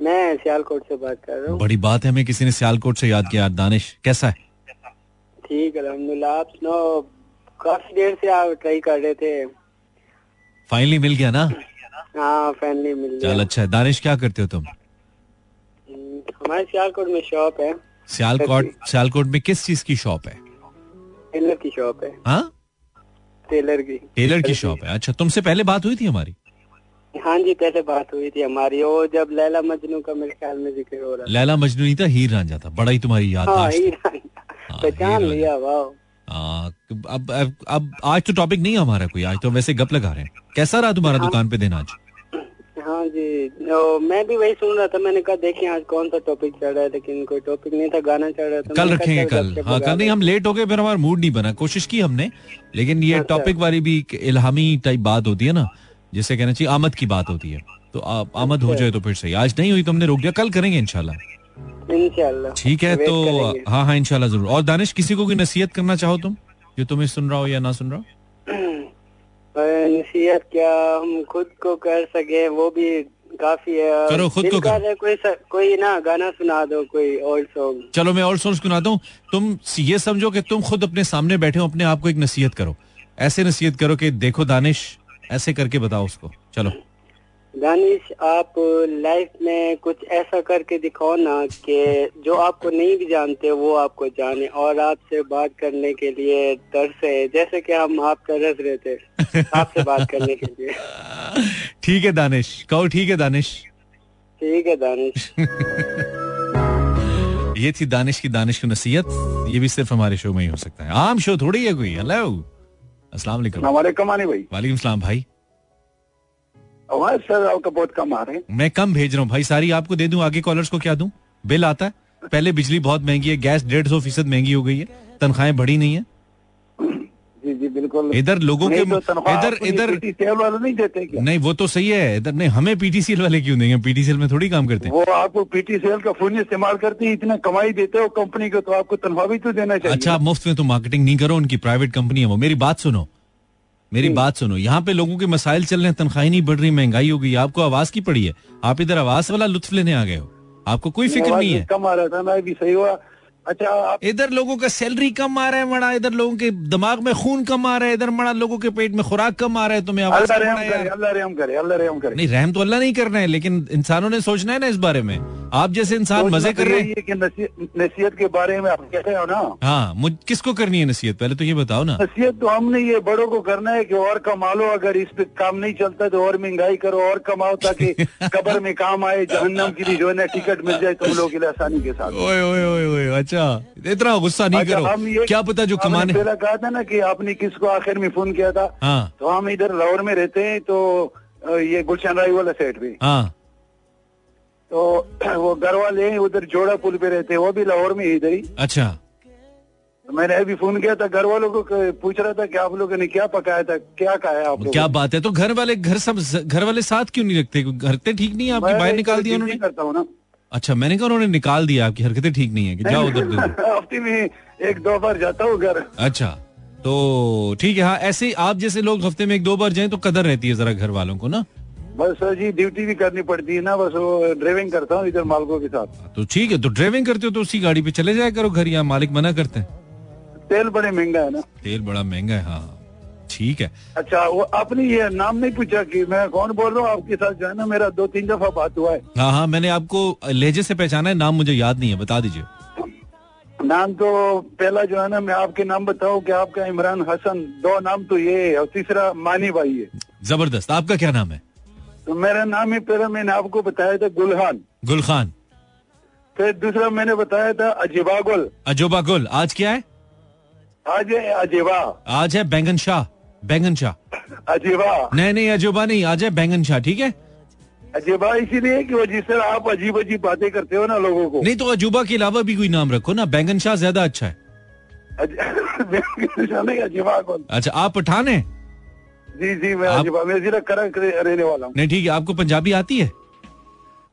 मैं सियालकोट से बात कर रहा हूँ। बड़ी बात है हमें किसी ने सियालकोट से याद किया। दानिश कैसा है? ठीक है अलहमदुल्ला आप काफ़ी देर से आप ट्राई कर रहे थे। फाइनली मिल गया ना? हाँ फैमिली मिल चल अच्छा है। दानिश क्या करते हो तुम? हम्म, हमारे सियालकोट में शॉप है। सियालकोट सियालकोट में किस चीज़ की शॉप है? टेलर की शॉप है। हाँ? टेलर की। टेलर की शॉप है। अच्छा तुमसे पहले बात हुई थी हमारी? हाँ जी पहले बात हुई थी हमारी। वो जब लैला मजनू का मेरे ख्याल में ज़िक्र हो रहा लैला मजनू नहीं था हीर रांझा था। बड़ा ही तुम्हारी याद हाँ हीरा पहचान हीरा। लिया वाह। अब अब अब आज तो टॉपिक नहीं है हमारा कोई आज तो वैसे गप लगा रहे हैं। कैसा रहा तुम्हारा दुकान पे दिन आज? हाँ जी। मैं भी वही सुन रहा था मैंने कहा देखें आज कौन सा टॉपिक चल रहा है लेकिन कोई टॉपिक नहीं था गाना चल रहा था। कल रखेंगे कल। हाँ कल नहीं हम लेट हो गए फिर हमारा मूड नहीं बना। कोशिश की हमने लेकिन ये अच्छा। टॉपिक वाली भी एक इल्हामी टाइप बात होती है ना जिसे कहना चाहिए आमद की बात होती है। तो आमद हो अच्छा। जाए तो फिर सही। आज नहीं हुई तो हमने रोक दिया कल करेंगे इंशाल्लाह। ठीक है तो हाँ हाँ इंशाल्लाह ज़रूर। और दानिश किसी को कोई नसीहत करना चाहो तुम? जो तुम्हें सुन रहा हो या ना सुन रहा हो? नसीहत क्या हम खुद को कर सके वो भी काफ़ी है। करो, खुद को कर कोई स- कोई ना गाना सुना दो कोई ओल्ड सॉन्ग चलो मैं और सोच सुनाता हूँ। तुम ये समझो कि तुम खुद अपने सामने बैठे हो अपने आप को एक नसीहत करो। ऐसे नसीहत करो कि देखो दानिश ऐसे करके बताओ उसको। चलो। दानिश आप लाइफ में कुछ ऐसा करके दिखाओ ना कि जो आपको नहीं भी जानते वो आपको जाने और आपसे बात करने के लिए तरसे जैसे कि हम आप तरस रहे थे आपसे बात करने के लिए। ठीक है दानिश कहो ठीक है दानिश। ठीक है दानिश। ये थी दानिश की दानिश की नसीहत ये भी सिर्फ़ हमारे शो में ही हो सकता है। आम शो थोड़ी है कोई हेलो अस्सलाम वालेकुम। हमारे भाई। वालेकुम भाई। आवाज़ सर आपका बहुत कम आ रहे हैं। मैं कम भेज रहा हूँ भाई सारी आपको दे दूँ आगे कॉलर्स को क्या दूँ? बिल आता है। पहले बिजली बहुत महँगी है गैस डेढ़ सौ फ़ीसद महँगी हो गई है तनख्वाहें बढ़ी नहीं है। जी जी बिल्कुल। इधर लोगों के तो इधर इधर वाले नहीं देते क्या? नहीं वो तो सही है। इधर नहीं हमें पीटीसीएल वाले क्यों देंगे? पीटीसीएल में थोड़ी काम करते हैं। वो आपको पीटी सेल का फ़ोन इस्तेमाल करते हैं इतना कमाई देते हो कंपनी को तो आपको तनख्वाह भी तो देना चाहिए। अच्छा मुफ़्त में तो मार्केटिंग नहीं करो उनकी प्राइवेट कंपनी है वो। मेरी बात सुनो। मेरी बात सुनो यहाँ पे लोगों के मसाइल चल रहे हैं तनख्वाही नहीं बढ़ रही महँगाई हो गई आपको आवाज़ की पड़ी है? आप इधर आवाज़ वाला लुत्फ लेने आ गए हो। आपको कोई फ़िक्र नहीं है। कम आ रहा था मैं भी सही हुआ। अच्छा आप इधर लोगों का सैलरी कम आ रहा है मड़ा इधर लोगों के दिमाग में खून कम आ रहा है इधर मड़ा लोगों के पेट में खुराक कम आ रहा है तुम्हें अल्लाह रहम करे अल्लाह रहम करे अल्लाह रहम करे। नहीं रहम तो अल्लाह नहीं करना है लेकिन इंसानों ने सोचना है ना इस बारे में। आप जैसे इंसान सोचना मज़े तो कर रहे हैं कि नसीहत के बारे में आप कहते हो ना? हाँ मुझ किसको करनी है नसीहत? पहले तो ये बताओ ना। नसीहत तो हमने ये बड़ों को करना है कि और कमा लो अगर इस पे काम नहीं चलता तो और महँगाई करो और कमाओ ताकि कब्र में काम आए जहन्नम की भी जो है ना टिकट मिल जाए तुम लोगों के लिए आसानी के साथ। ओए ओए ओए ओए अच्छा। इतना गुस्सा नहीं अच्छा, हम करो ये- क्या पता जो कमाने पहला कहा था ना कि आपने किसको आखिर में फ़ोन किया था? हाँ। तो हम इधर लाहौर में रहते हैं तो ये गुलशन राय वाला साइड पे। हाँ। तो वो घर वाले उधर जोड़ा पुल पे रहते हैं वो भी लाहौर में ही इधर ही। अच्छा। तो मैंने अभी फ़ोन किया था घर वालों को पूछ रहा था कि आप लोगों ने क्या पकाया था क्या खाया आप लोगों क्या बात है तो घर वाले घर सब घर वाले साथ क्यों नहीं रखते? हरकतें ठीक नहीं है आपकी? बाहर निकाल दिया उन्होंने? करता हूँ ना। अच्छा मैंने कहा उन्होंने निकाल दिया आपकी हरकतें ठीक नहीं है कि जाओ उधर दो। हफ़्ते में एक दो बार जाता हूँ घर। अच्छा तो ठीक है हाँ ऐसे आप जैसे लोग हफ़्ते में एक दो बार जाएँ तो कदर रहती है जरा घर वालों को ना? बस सर जी ड्यूटी भी करनी पड़ती है ना बस वो ड्राइविंग करता हूँ इधर मालिकों के साथ। तो ठीक है तो ड्राइविंग करते हो तो उसी गाड़ी पे चले जाया करो घर यहाँ मालिक मना करते हैं। तेल बड़े महँगा है ना। तेल बड़ा महँगा है हाँ। ठीक है। अच्छा वो आपने ये नाम नहीं पूछा कि मैं कौन बोल रहा हूँ? आपके साथ जो है ना मेरा दो तीन दफ़ा बात हुआ है। हाँ हाँ मैंने आपको लहजे से पहचाना है नाम मुझे याद नहीं है बता दीजिए। नाम तो पहला जो है ना मैं आपके नाम बताऊँ कि आपका इमरान हसन दो नाम तो ये है और तीसरा मानी भाई है। ज़बरदस्त आपका क्या नाम है? तो मेरा नाम ही पहला मैंने आपको बताया था गुलहान। गुल खान फिर दूसरा मैंने बताया था अजीबा गुल अजोबा गुल आज क्या है? आज है अजीबा आज है बैंगन शाह बैंगन शाह। अजीबा नहीं नहीं अजोबा नहीं आज है बैंगन शाह ठीक है? अजीबा इसीलिए कि वो जिस तरह आप अजीब अजीब बातें करते हो ना लोगों को। नहीं तो अजूबा के अलावा भी कोई नाम रखो ना बैंगन शाह ज़्यादा अच्छा है। अज- नहीं अजीबा गुल अच्छा आप पठान हैं? जी जी मैं आप- मैं जिला करक रहने वाला हूँ। नहीं ठीक है आपको पंजाबी आती है?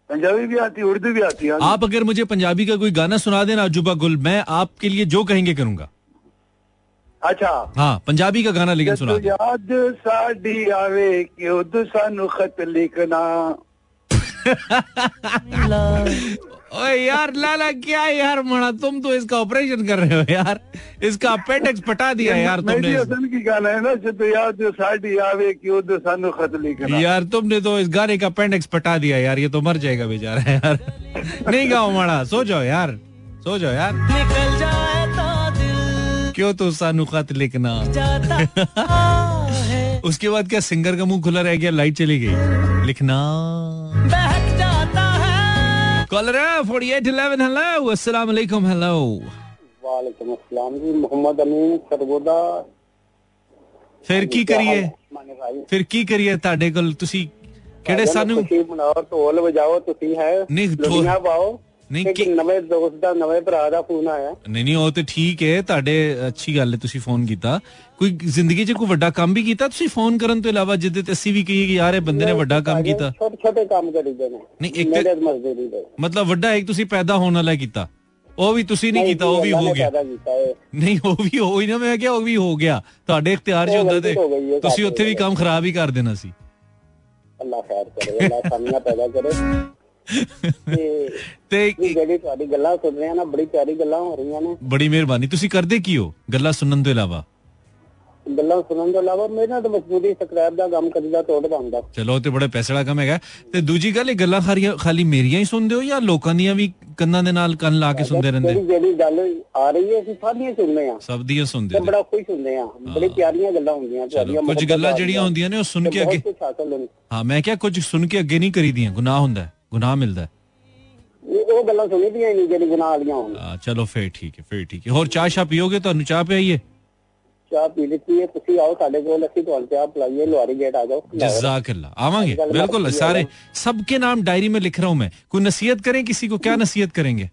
पंजाबी भी आती है उर्दू भी आती है आप अगर मुझे पंजाबी का कोई गाना सुना देना अजूबा गुल मैं आपके लिए जो कहेंगे करूँगा। अच्छा। हाँ पंजाबी का गाना लेकिन सुना याद साडी आवे कि उर्दू सानू खत लिखना? ओए यार लाला क्या यार मणा तुम तो इसका ऑपरेशन कर रहे हो यार। इसका अपेंडिक्स पटा दिया यार तुमने। हसन की गाना है ना जद याद साडी आवे कि उद सानू खत लिखना यार तुमने तो इस गाने का अपेंडिक्स पटा दिया यार ये तो मर जाएगा बेचारा यार। नहीं गाओ मणा सो जाओ यार सो जाओ यार। निकल जाए तो क्यों तो सानू खत लिखना? उसके बाद क्या सिंगर का मुँह खुला रह गया लाइट चली गई। लिखना। कॉलर है फोर्टी एट इलेवन हेलो अस्सलाम वालेकुम हेलो वालेकुम अस्सलाम जी मोहम्मद अमीन सरगोदा ਫਿਰ ਕੀ ਕਰੀਏ माने भाई ਫਿਰ ਕੀ ਕਰੀਏ ਤੁਹਾਡੇ ਕੋਲ ਤੁਸੀਂ ਕਿਹੜੇ ਸਾਨੂੰ ਖੁਸ਼ੀ ਮਨਾਓ ਢੋਲ ਵਜਾਓ ਤੁਸੀਂ ਹੈ ਨਹੀਂ, ਢੋਲ- ਲੁੱਡੀਆਂ ਪਾਓ ਨਹੀਂ ਇੱਕ ਨਵੇਂ ਦੋਸਤ ਦਾ ਨਵੇਂ ਭਰਾ ਦਾ ਫੋਨ ਆਇਆ ਨਹੀਂ ਨਹੀਂ ਉਹ ਤੇ ਠੀਕ ਹੈ ਤੁਹਾਡੇ ਅੱਛੀ ਗੱਲ ਹੈ ਤੁਸੀਂ ਫੋਨ ਕੀਤਾ ਕੋਈ ਜ਼ਿੰਦਗੀ 'ਚ ਕੋਈ ਵੱਡਾ ਕੰਮ ਵੀ ਕੀਤਾ ਤੁਸੀਂ ਫੋਨ ਕਰਨ ਤੋਂ ਇਲਾਵਾ ਜਿੱਦੇ ਤੇ ਅਸੀਂ ਵੀ ਕਹੀਏ ਕਿ ਯਾਰ ਇਹ ਬੰਦੇ ਨੇ ਵੱਡਾ ਕੰਮ ਕੀਤਾ ਛੋਟੇ ਛੋਟੇ ਕੰਮ ਕਰੀਦੇ ਨੇ ਨਹੀਂ ਇੱਕ ਤੇ- ਮਿਹਨਤ ਮਜ਼ਦੂਰੀ ਦੇ ਮਤਲਬ ਵੱਡਾ ਇੱਕ ਤੁਸੀਂ ਪੈਦਾ ਹੋਣ ਵਾਲਾ ਕੀਤਾ ਉਹ ਵੀ ਤੁਸੀਂ ਨਹੀਂ ਕੀਤਾ ਉਹ ਵੀ ਅੱਲਾ ਹੋ ਨੇ ਗਿਆ ਪੈਦਾ ਕੀਤਾ ਹੈ ਨਹੀਂ ਉਹ ਵੀ ਹੋ ਹੀ ਨਾ ਮੈਂ ਕਿਹਾ ਉਹ ਵੀ ਹੋ ਗਿਆ ਤੁਹਾਡੇ ਇਖਤਿਆਰ 'ਚ ਉਹ ਹੁੰਦਾ ਗਲਤੀ ਤੇ ਹੋ ਗਈ ਹੈ, ਤੁਸੀਂ ਸਾਡੇ ਉੱਥੇ ਵੀ ਕੰਮ ਖਰਾਬ ਹੀ ਕਰ ਦੇਣਾ ਸੀ ਅੱਲਾ ਖੈਰ ਕਰੇ ਅੱਲਾ ਖਾਮੀਆਂ ਪੈਦਾ ਕਰੇ ਤੇ ਤੇ ਇਹ ਜਿਹੜੀ ਤੁਹਾਡੀ ਗੱਲਾਂ ਸੁਣ ਰਹੇ ਆ ਨਾ ਬੜੀ ਪਿਆਰੀ ਗੱਲਾਂ ਹੋ ਰਹੀਆਂ ਨੇ ਬੜੀ ਮਿਹਰਬਾਨੀ ਤੁਸੀਂ ਕਰਦੇ ਕੀ ਹੋ ਗੱਲਾਂ ਸੁਣਨ ਤੋਂ ਇਲਾਵਾ ਗੱਲਾਂ ਸੁਣਨ ਤੋਂ ਇਲਾਵਾ ਮੇਰੇ ਨਾਲ ਤਾਂ ਮਜ਼ਦੂਰੀ ਸਕ੍ਰੈਪ ਦਾ ਕੰਮ ਕਰੀਦਾ ਤੋੜ ਬੰਦਾ ਚਲੋ ਉਹ ਤੇ ਬੜਾ ਪੈਸੇ ਵਾਲਾ ਕੰਮ ਹੈਗਾ ਤੇ ਦੂਜੀ ਗੱਲ ਇਹ ਗੱਲਾਂ ਖਾਰੀਆਂ ਖਾਲੀ ਮੇਰੀਆਂ ਹੀ ਸੁਣਦੇ ਹੋ ਜਾਂ ਲੋਕਾਂ ਦੀਆਂ ਵੀ ਕੰਨਾਂ ਦੇ ਨਾਲ ਕੰਨ ਲਾ ਕੇ ਸੁਣਦੇ ਰਹਿੰਦੇ ਜਿਹੜੀ ਜਿਹੜੀ ਗੱਲ ਆ ਰਹੀ ਹੈ ਅਸੀਂ ਸਾਰੀਆਂ ਸੁਣਦੇ ਆ ਸਭ ਦੀਆਂ ਸੁਣਦੇ ਤੇ ਨੇ ਬੜਾ ਖੁਸ਼ ਹੁੰਦੇ ਆ ਬੜੀ ਪਿਆਰੀਆਂ ਗੱਲਾਂ ਹੁੰਦੀਆਂ ਤੁਹਾਡੀਆਂ ਕੁਝ ਮੁਹੱਬਤ ਗੱਲਾਂ ਵਾਲੀਆਂ। ਜਿਹੜੀਆਂ ਹੁੰਦੀਆਂ ਨੇ ਉਹ ਸੁਣ ਤੇ ਕੇ ਬਹੁਤ ਅੱਗੇ ਕੁਛ ਹਾਸਲ ਹੁੰਦਾ। ਹਾਂ ਮੈਂ ਕਿਹਾ ਕੁਝ ਸੁਣ ਕੇ ਅੱਗੇ ਨਹੀਂ ਕਰੀਦੀਆਂ ਗੁਨਾਹ ਹੁੰਦਾ ਹੈ, ਗੁਨਾਹ ਮਿਲਦਾ ਹੈ। ਇਹ- ਉਹ ਗੱਲਾਂ ਸੁਣੀ ਦੀਆਂ ਹੀ ਨਹੀਂ ਜਿਹੜੀ ਗੁਨਾਹ ਵਾਲੀਆਂ ਹੋਣ ਹਾਂ, ਚਲੋ ਫੇਰ ਠੀਕ ਹੈ ਫੇਰ ਠੀਕ ਹੈ ਹੋਰ ਚਾਹ ਸ਼ਾਹ ਪੀਓਗੇ ਤੁਹਾਨੂੰ ਚਾਹ ਪਿਆਈਏ ਚਾਹ ਪੀ ਲਿੱਤੀ ਹੈ ਤੁਸੀਂ ਆਓ ਸਾਡੇ ਕੋਲ ਅਸੀਂ ਤੁਹਾਨੂੰ ਚਾਹ ਪਿਲਾਈਏ ਲੋਹਾਰੀ ਗੇਟ ਆ ਜਾਓ जजाकल्ला आवांगे गलबात बिल्कुल की है सारे ना। सबके नाम डायरी में लिख रहा हूँ मैं कोई नसीहत करें किसी को क्या नसीहत करेंगे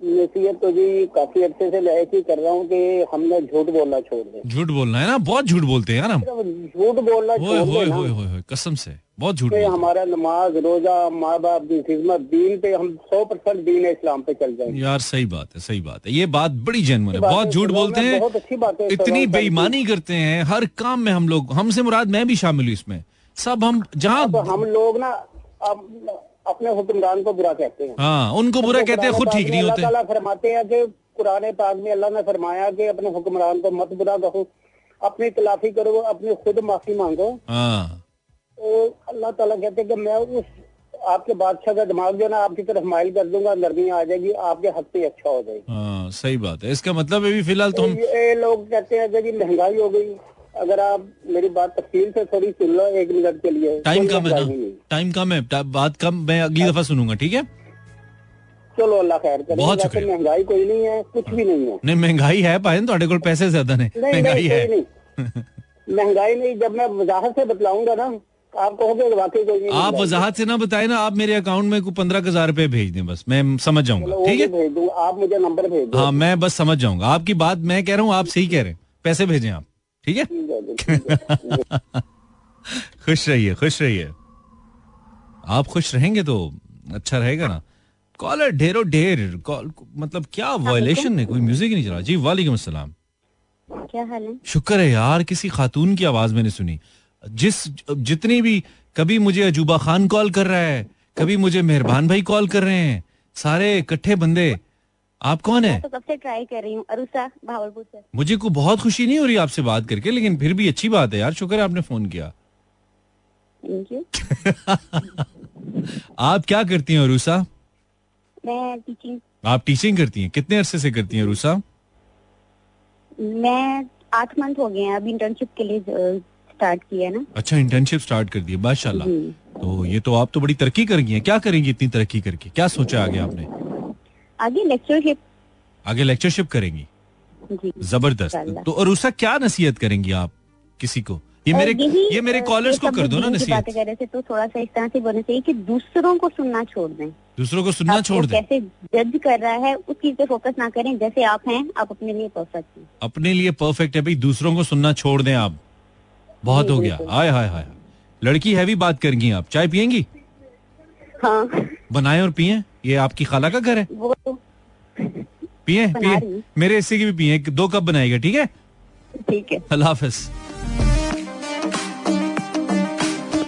नसीहत तो जी काफ़ी अच्छे से मैं ही कर रहा हूँ कि हमने झूठ बोलना छोड़ दें। झूठ बोलना है ना? बहुत झूठ बोलते हैं यार हम। झूठ बोलना होए दें ना। होए होए होए, कसम से बहुत झूठ हमारा नमाज़ रोजा माँ बाप की खिदमत दीन पे हम सौ परसेंट दीन इस्लाम पे चल हैं। जाएँगे। यार सही बात है सही बात है। ये बात बड़ी जेनवन है। बहुत झूठ बोलते हैं बहुत अच्छी बात रहा इतनी बेईमानी करते हैं हर काम में हम लोग हमसे मुराद मैं भी शामिल हूँ इसमें। सब हम जहाँ हम लोग ना अपने हुक्मरान को बुरा कहते हैं। हाँ उनको बुरा तो कहते हैं खुद ठीक नहीं होते। ताला फरमाते हैं कि कुरान पाक में अल्लाह ने फरमाया कि अपने हुक्मरान को मत बुरा कहो अपनी तलाफी करो अपनी खुद माफ़ी मांगो। हाँ। तो अल्लाह ताला कहते हैं कि मैं उस आपके बादशाह का दिमाग जो है ना आपकी तरफ़ माइल कर दूँगा नरमी आ जाएगी आपके हक पे अच्छा हो जाएगी। हाँ सही बात है। इसका मतलब है भी फ़िलहाल तो ये लोग कहते हैं कि महँगाई हो गई। अगर आप मेरी बात तफसील से थोड़ी सुन लो एक मिनट के लिए टाइम कोई कम है महंगाई ना नहीं। टाइम कम है टा- बात कम मैं अगली दफा सुनूंगा ठीक है चलो अल्लाह खैर करे बहुत वैसे शुक्रिया। महंगाई कोई नहीं है कुछ भी नहीं है नहीं महंगाई है भाई ਤੁਹਾਡੇ ਕੋਲ ਪੈਸੇ ज्यादा ने नहीं महंगाई नहीं है कोई नहीं महंगाई नहीं जब मैं वजाहत से बतलाऊंगा ना आप कहोगे कि वाकई कोई नहीं आप महंगाई। वजाहत से ना बताए ना आप मेरे अकाउंट में को पंद्रह हजार रुपए भेज दें बस मैं समझ चलो जाऊंगा वो ठीक भी है भेज दूंगा आप मुझे नंबर भेज दो हाँ मैं बस समझ जाऊंगा आपकी बात मैं कह रहा हूँ आप सही कह रहे हैं पैसे भेजें आप ठीक है ठीक है है। खुश रहिए खुश रहिए। आप खुश रहेंगे तो अच्छा रहेगा ना। कॉलर ढेरों ढेर कॉल मतलब क्या वायलेशन है कोई म्यूज़िक ही नहीं चला। जी वालेकुम क्या हाल है? शुक्र है यार किसी खातून की आवाज़ मैंने सुनी। जिस जितनी भी कभी मुझे अजूबा खान कॉल कर रहा है कभी मुझे मेहरबान भाई कॉल कर रहे हैं सारे इकट्ठे बंदे आप कौन है? तो कब से ट्राई कर रही हूँ अरुषा भावलपुर से मुझे को बहुत खुशी नहीं हो रही आपसे बात करके लेकिन फिर भी अच्छी बात है यार शुक्र है आपने फ़ोन किया। आप क्या करती हैं मैं टीचिंग आप टीचिंग करती हैं? कितने अरसे से करती हैं रूसा मैं आठ मंथ हो गए हैं अभी इंटर्नशिप के लिए स्टार्ट किया है ना। अच्छा इंटर्नशिप स्टार्ट कर दी माशाल्लाह। तो ये तो आप तो बड़ी तरक्की कर गई हैं। क्या करेंगी इतनी तरक्की करके? क्या सोचा आगे आपने? आगे लेक्चरशिप आगे लेक्चरशिप करेंगी। ज़बरदस्त। तो और उसका क्या नसीहत करेंगी आप किसी को? ये मेरे ये मेरे कॉलर्स को कर दो ना नसीहत। बातें थे तो थोड़ा सा इस तरह से बोलना चाहिए कि दूसरों को सुनना छोड़ दें। दूसरों को सुनना छोड़ दें? कैसे जज कर रहा है उस चीज़ पे फोकस ना करें जैसे आप हैं आप अपने लिए परफेक्ट हैं। अपने लिए परफेक्ट है भाई दूसरों को सुनना छोड़ दें आप। बहुत हो गया। हाय हाय हाय लड़की हैवी बात करेंगी आप। चाय पियेंगी? हाँ। बनाए और पिए? ये आपकी खाला का घर है? वो पिए पिए। मेरे हिस्से की भी पिए। दो कप बनाएगा ठीक है? ठीक है। अल्लाह हाफिज।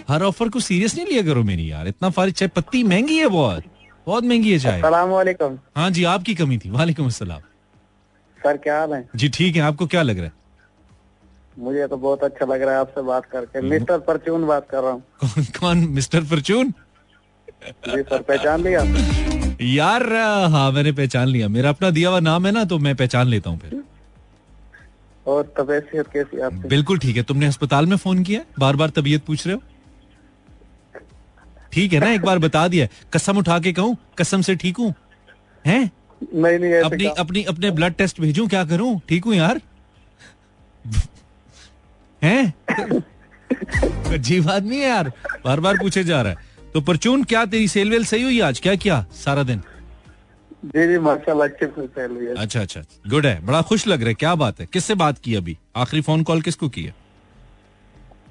हर ऑफ़र को सीरियस नहीं लिया करो मेरी यार। इतना फारी चाय पत्ती महँगी है बहुत। बहुत महँगी है चाय। वालेकुम हाँ जी आपकी कमी थी। वालेकुम अस्सलाम। सर क्या हाल है? जी ठीक है आपको क्या लग रहा है? मुझे तो बहुत अच्छा लग रहा है आपसे बात करके। मिस्टर परचून बात कर रहा हूँ। कौन कौन? मिस्टर फॉर्चून जी सर पहचान लिया? यार हाँ मैंने पहचान लिया। मेरा अपना दिया हुआ नाम है ना तो मैं पहचान लेता हूँ फिर। और तबीयत कैसी आपकी? बिल्कुल ठीक है। तुमने अस्पताल में फ़ोन किया? बार बार तबीयत पूछ रहे हो? ठीक है ना एक बार बता दिया। कसम उठा के कहूँ कसम से ठीक हूँ? हैं? नहीं नहीं अपनी अपनी अपने ब्लड टेस्ट भेजूं क्या करूँ? ठीक हूँ यार। हैं? अजीब आदमी है यार। बार बार पूछे जा रहा है। तो परचून क्या तेरी सेल वेल सही हुई आज? क्या किया सारा दिन? जी जी माशाल्लाह अच्छे से है। अच्छा अच्छा गुड है बड़ा खुश लग रहा है क्या बात है। किससे बात की अभी? आखिरी फ़ोन कॉल किसको की है?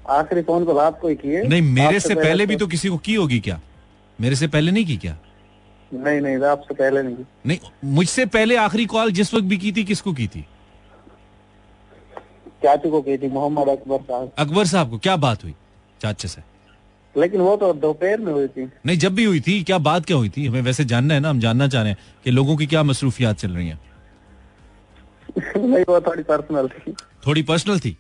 आखिरी फ़ोन कॉल आपको ही की है? नहीं मेरे से पहले भी तो किसी को की होगी क्या? मेरे से पहले नहीं की क्या? नहीं नहीं आपसे पहले नहीं नहीं मुझसे पहले आखिरी कॉल जिस वक्त भी की थी किसको की थी? चाचू को की थी मोहम्मद अकबर साहब। अकबर साहब को क्या बात हुई? चाचे से। लेकिन वो तो दोपहर में हुई थी। नहीं जब भी हुई थी क्या बात क्या हुई थी? हमें वैसे जानना है ना हम जानना चाह रहे हैं कि लोगों की क्या मसरूफियात चल रही है? नहीं वो थोड़ी पर्सनल थी। थोड़ी पर्सनल थी?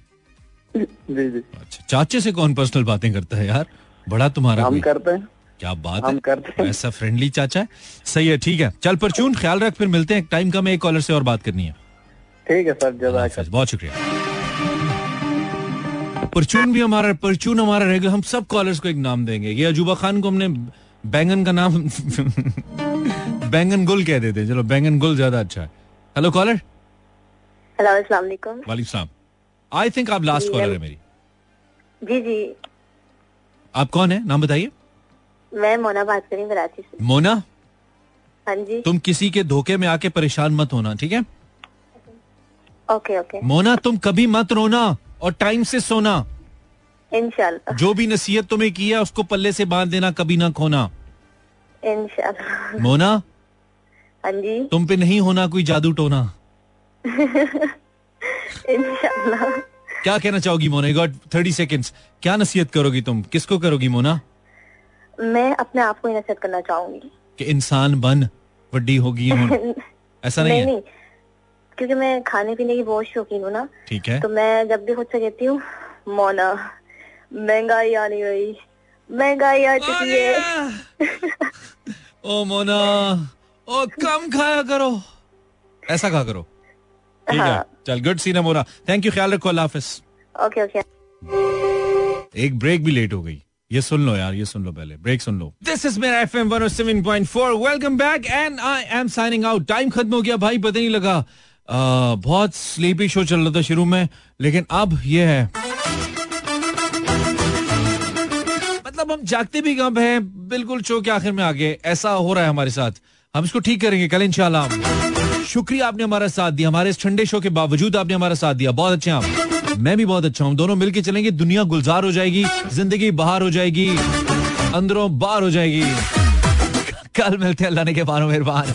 जी जी। अच्छा चाचे से कौन पर्सनल बातें करता है यार? बड़ा तुम्हारा हम करते हैं। क्या बात हम है। करते हैं। ऐसा फ्रेंडली चाचा है? सही है ठीक है। चल परचून ख्याल रख फिर मिलते हैं। टाइम कम एक कॉलर से और बात करनी है। ठीक है सर जजाक बहुत शुक्रिया। परचून भी हमारा परचून हमारा रेगुलर हम सब कॉलर्स को एक नाम देंगे। ये अजूबा खान को हमने बैंगन का नाम बैंगन गुल कह देते हैं। चलो बैंगन गुल ज़्यादा अच्छा है। हेलो कॉलर हेलो अस्सलाम वालेकुम। आई थिंक आप लास्ट कॉलर है मेरी। जी जी। आप कौन है? नाम बताइए। मैं मोना बात कर रही कराची से। मोना? हाँ जी। तुम किसी के धोखे में आके परेशान मत होना ठीक है? Okay okay. मोना तुम कभी मत रोना। और टाइम से सोना। इंशाल्लाह। जो भी नसीहत तुम्हें की है उसको पल्ले से बाँध देना कभी ना खोना। इंशाल्लाह। मोना? हाँ जी। तुम पे नहीं होना कोई जादू टोना। इंशाल्लाह। क्या कहना चाहोगी मोना? गॉट थर्टी सेकेंड्स क्या नसीहत करोगी तुम? किसको करोगी मोना? मैं अपने आप को ही नसीहत करना चाहूँगी। कि इंसान बन वड्डी होगी ऐसा नहीं है? नहीं। क्योंकि मैं खाने पीने की बहुत शौकीन हूँ ना ठीक है। तो मैं जब भी खुद से कहती हूँ मोना महँगाई आनी गई महँगाई आ चुकी है। ओ मोना! ओ कम खाया करो। ऐसा कहा करो। ठीक है हाँ। चल गुड सीना मोना। थैंक यू ख्याल रखो अल्लाह हाफिज। ओके ओके एक ब्रेक भी लेट हो गई। ये सुन लो यार ये सुन लो पहले। ब्रेक सुन लो। दिस इज़ मेरा FM 107.4 welcome back and I am signing out time खत्म हो गया भाई पता नहीं लगा। बहुत स्लीपी शो चल रहा था शुरू में, लेकिन अब ये है। मतलब हम जागते भी कब हैं? बिल्कुल शो के आखिर में आगे। ऐसा हो रहा है हमारे साथ। हम इसको ठीक करेंगे कल इंशाल्लाह। शुक्रिया आपने हमारा साथ दिया। हमारे इस ठंडे शो के बावजूद आपने हमारा साथ दिया। बहुत अच्छे आप। मैं भी बहुत अच्छा हूँ। दोनों मिलके चलेंगे। दुनिया गुलजार हो जाएगी। ज़िंदगी बाहर हो जाएगी। अंदरों बाहर हो जाएगी। कल मिलते हैं। अल्लाह ने के बारो मेहरबान।